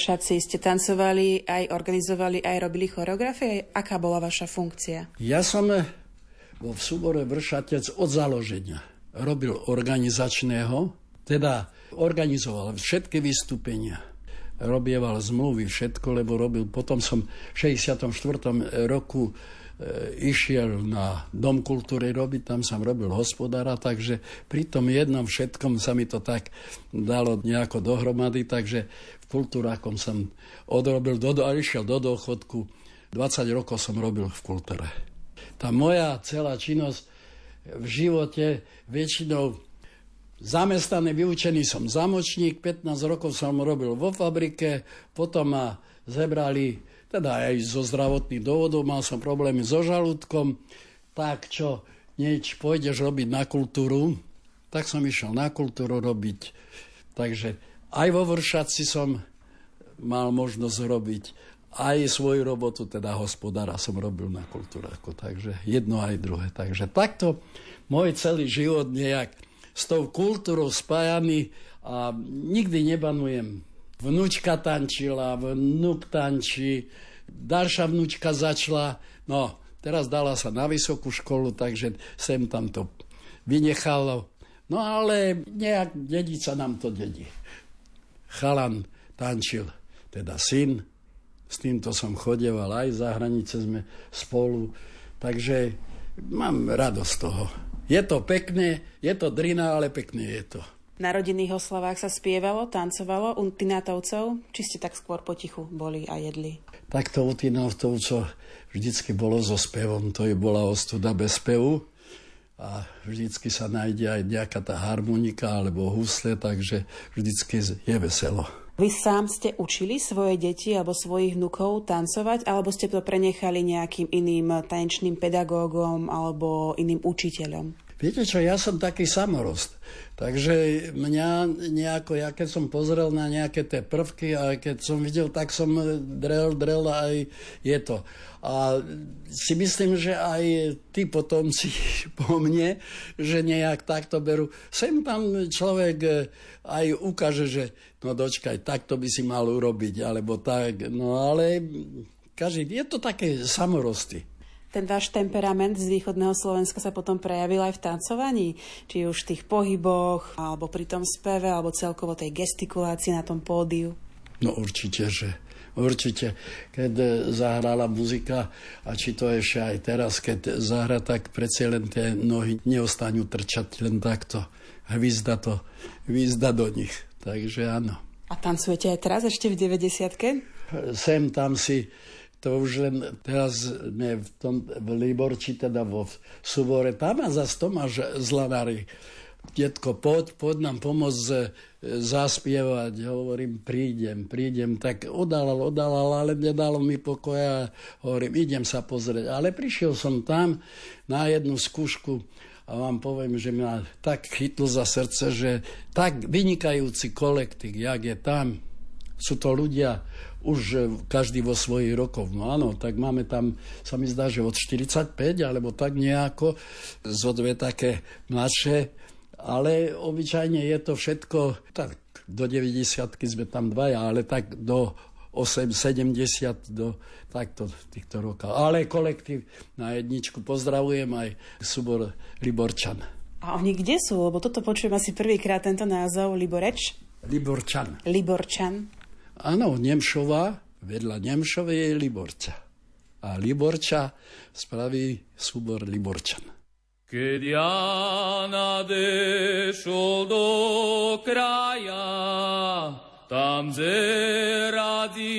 Vršaci ste tancovali, aj organizovali, aj robili choreografie. Aká bola vaša funkcia? Ja som eh, vo v súbore Vršatec od založenia robil organizačného, teda organizoval všetky vystúpenia, robieval zmluvy, všetko, lebo robil, potom som v 64. roku e, išiel na Dom kultúry robiť, tam som robil hospodára, takže pri tom jednom všetkom sa mi to tak dalo nejako dohromady, takže kultúrákom som odrobil do, a išiel do dôchodku. 20 rokov som robil v kultúre. Tá moja celá činnosť v živote väčšinou zamestnaný, vyučený som zamočník, 15 rokov som robil vo fabrike, potom ma zebrali, teda aj zo zdravotných dôvodov, mal som problémy so žalúdkom, tak čo, nieč pôjdeš robiť na kultúru, tak som išiel na kultúru robiť. Takže aj vo Vršaci som mal možnosť robiť aj svoju robotu, teda hospodára som robil na kultúráku, takže jedno aj druhé. Takže takto môj celý život nejak s tou kultúrou spájaný a nikdy nebanujem. Vnúčka tančila, vnúk tančí, ďalšia vnúčka začala, no teraz dala sa na vysokú školu, takže sem tam to vynechalo. No ale nejak dedica nám to dedí. Chalan tančil, teda syn, s týmto som chodeval, aj za hranice sme spolu, takže mám radosť z toho. Je to pekné, je to drina, ale pekné je to. Na rodinných oslavách sa spievalo, tancovalo u Tinátovcov? Či ste tak skôr potichu boli a jedli? Takto u Tinátovcov vždycky bolo so spevom, to je bola ostuda bez spevu a vždycky sa nájde aj nejaká tá harmonika alebo husle, takže vždycky je veselo. Vy sám ste učili svoje deti alebo svojich vnukov tancovať, alebo ste to prenechali nejakým iným tanečným pedagógom alebo iným učiteľom? Viete čo, ja som taký samorost. Takže mňa nejako, ja keď som pozrel na nejaké tie prvky a keď som videl, tak som drel, drel a aj je to. A si myslím, že aj tí potomci po mne, že nejak takto berú. Sem tam človek aj ukáže, že no dočkaj, takto by si mal urobiť, alebo tak. No ale každý, je to také samorosty. Ten váš temperament z východného Slovenska sa potom prejavil aj v tancovaní? Či už v tých pohyboch, alebo pri tom speve, alebo celkovo tej gestikulácii na tom pódiu? No určite, že určite, keď zahrala muzika a či to ešte aj teraz, keď zahra, tak predsa len tie nohy neostanú trčať len takto. Hvizda to, hvizda do nich. Takže áno. A tancujete aj teraz, ešte v 90 Sem tam si to už len teraz ne, v, tom, v Liborči, teda vo Subore, tam a zase Tomáš Zlanári. Detko, poď, poď nám pomôcť e, zaspievať. Hovorím, prídem, prídem. Tak odalal, odalal, ale nedalo mi pokoja. Hovorím, idem sa pozrieť. Ale prišiel som tam na jednu skúšku a vám poviem, že ma tak chytlo za srdce, že tak vynikajúci kolektív, jak je tam, sú to ľudia, už e, každý vo svojich rokoch. No áno, tak máme tam, sa mi zdá, že od 45, alebo tak nejako, zo dve také mladšie, ale obyčajne je to všetko, tak do 90 sme tam dvaja, ale tak do 8, 70 do takto týchto rokov. Ale kolektív na jedničku pozdravujem aj súbor Liborčan. A oni kde sú? Lebo toto počujem asi prvýkrát tento názov Liboreč. Liborčan. Liborčan. Áno, Nemšová, vedľa Nemšovej je Liborča. A Liborča spraví súbor Liborčan. Keď ja nadešol do kraja, tam zeradi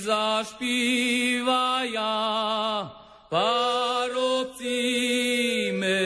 zašpívaja, parobci me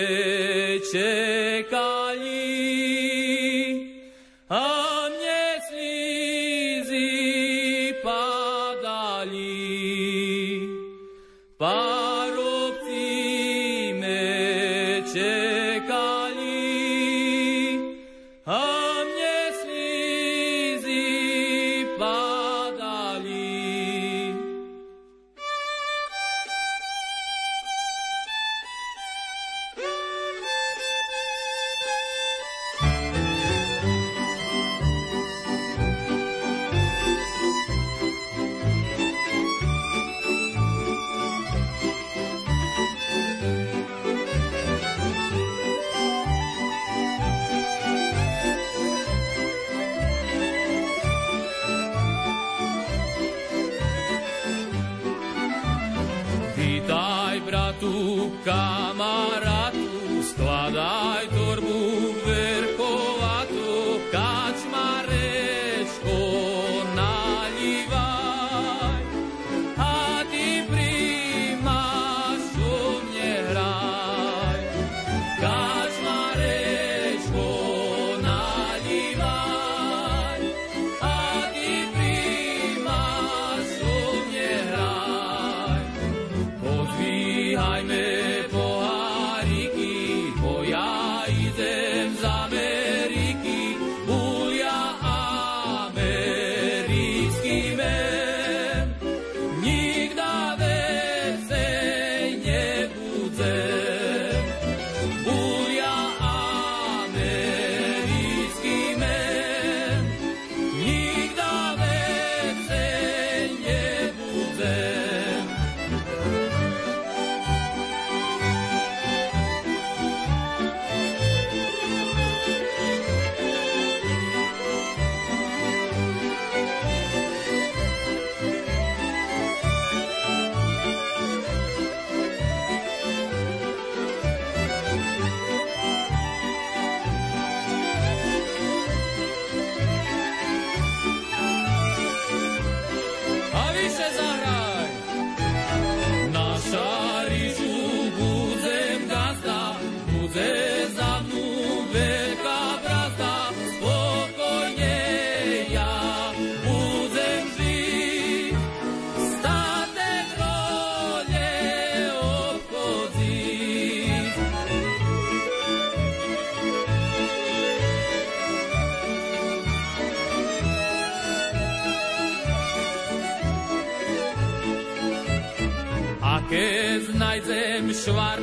zwaar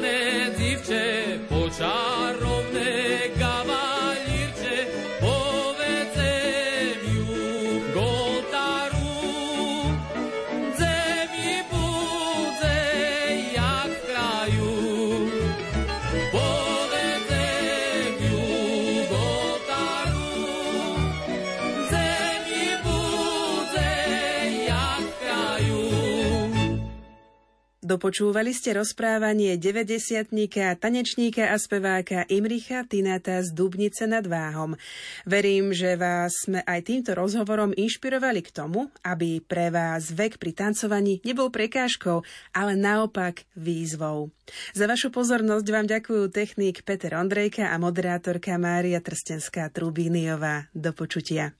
Dopočúvali ste rozprávanie 90 tanečníka a speváka Imricha Tinata z Dubnice nad Váhom. Verím, že vás sme aj týmto rozhovorom inšpirovali k tomu, aby pre vás vek pri tancovaní nebol prekážkou, ale naopak výzvou. Za vašu pozornosť vám ďakujú technik Peter Ondrejka a moderátorka Mária Trstenská Trubíniová. Do počutia.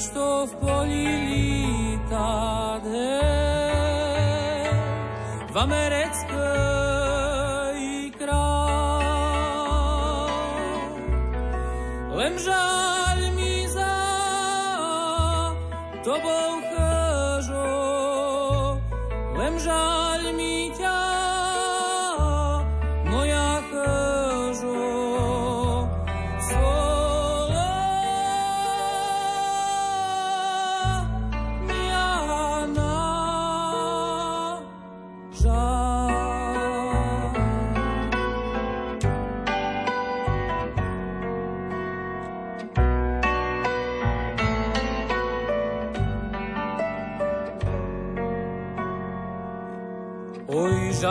Što w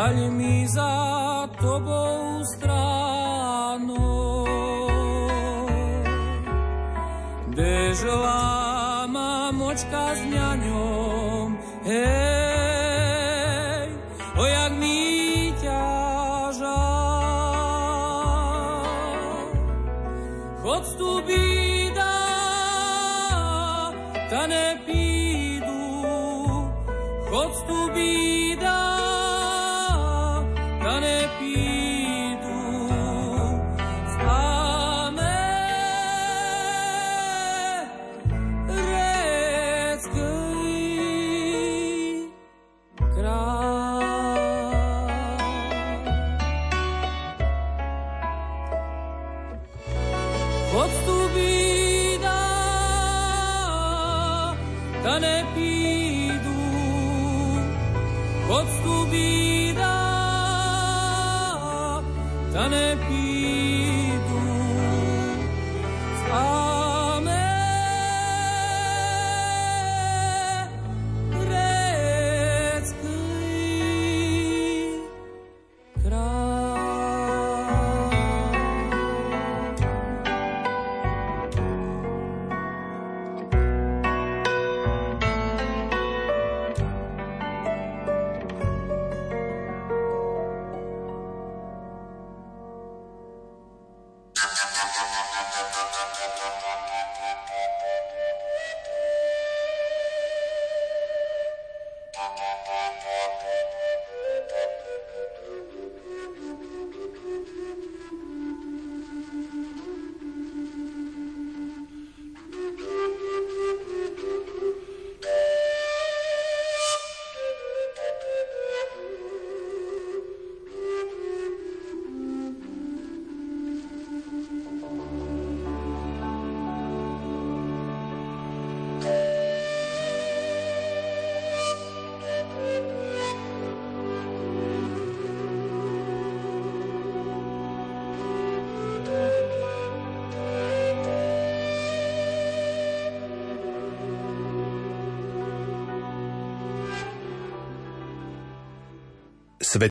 žaľ mi za tobou stranou.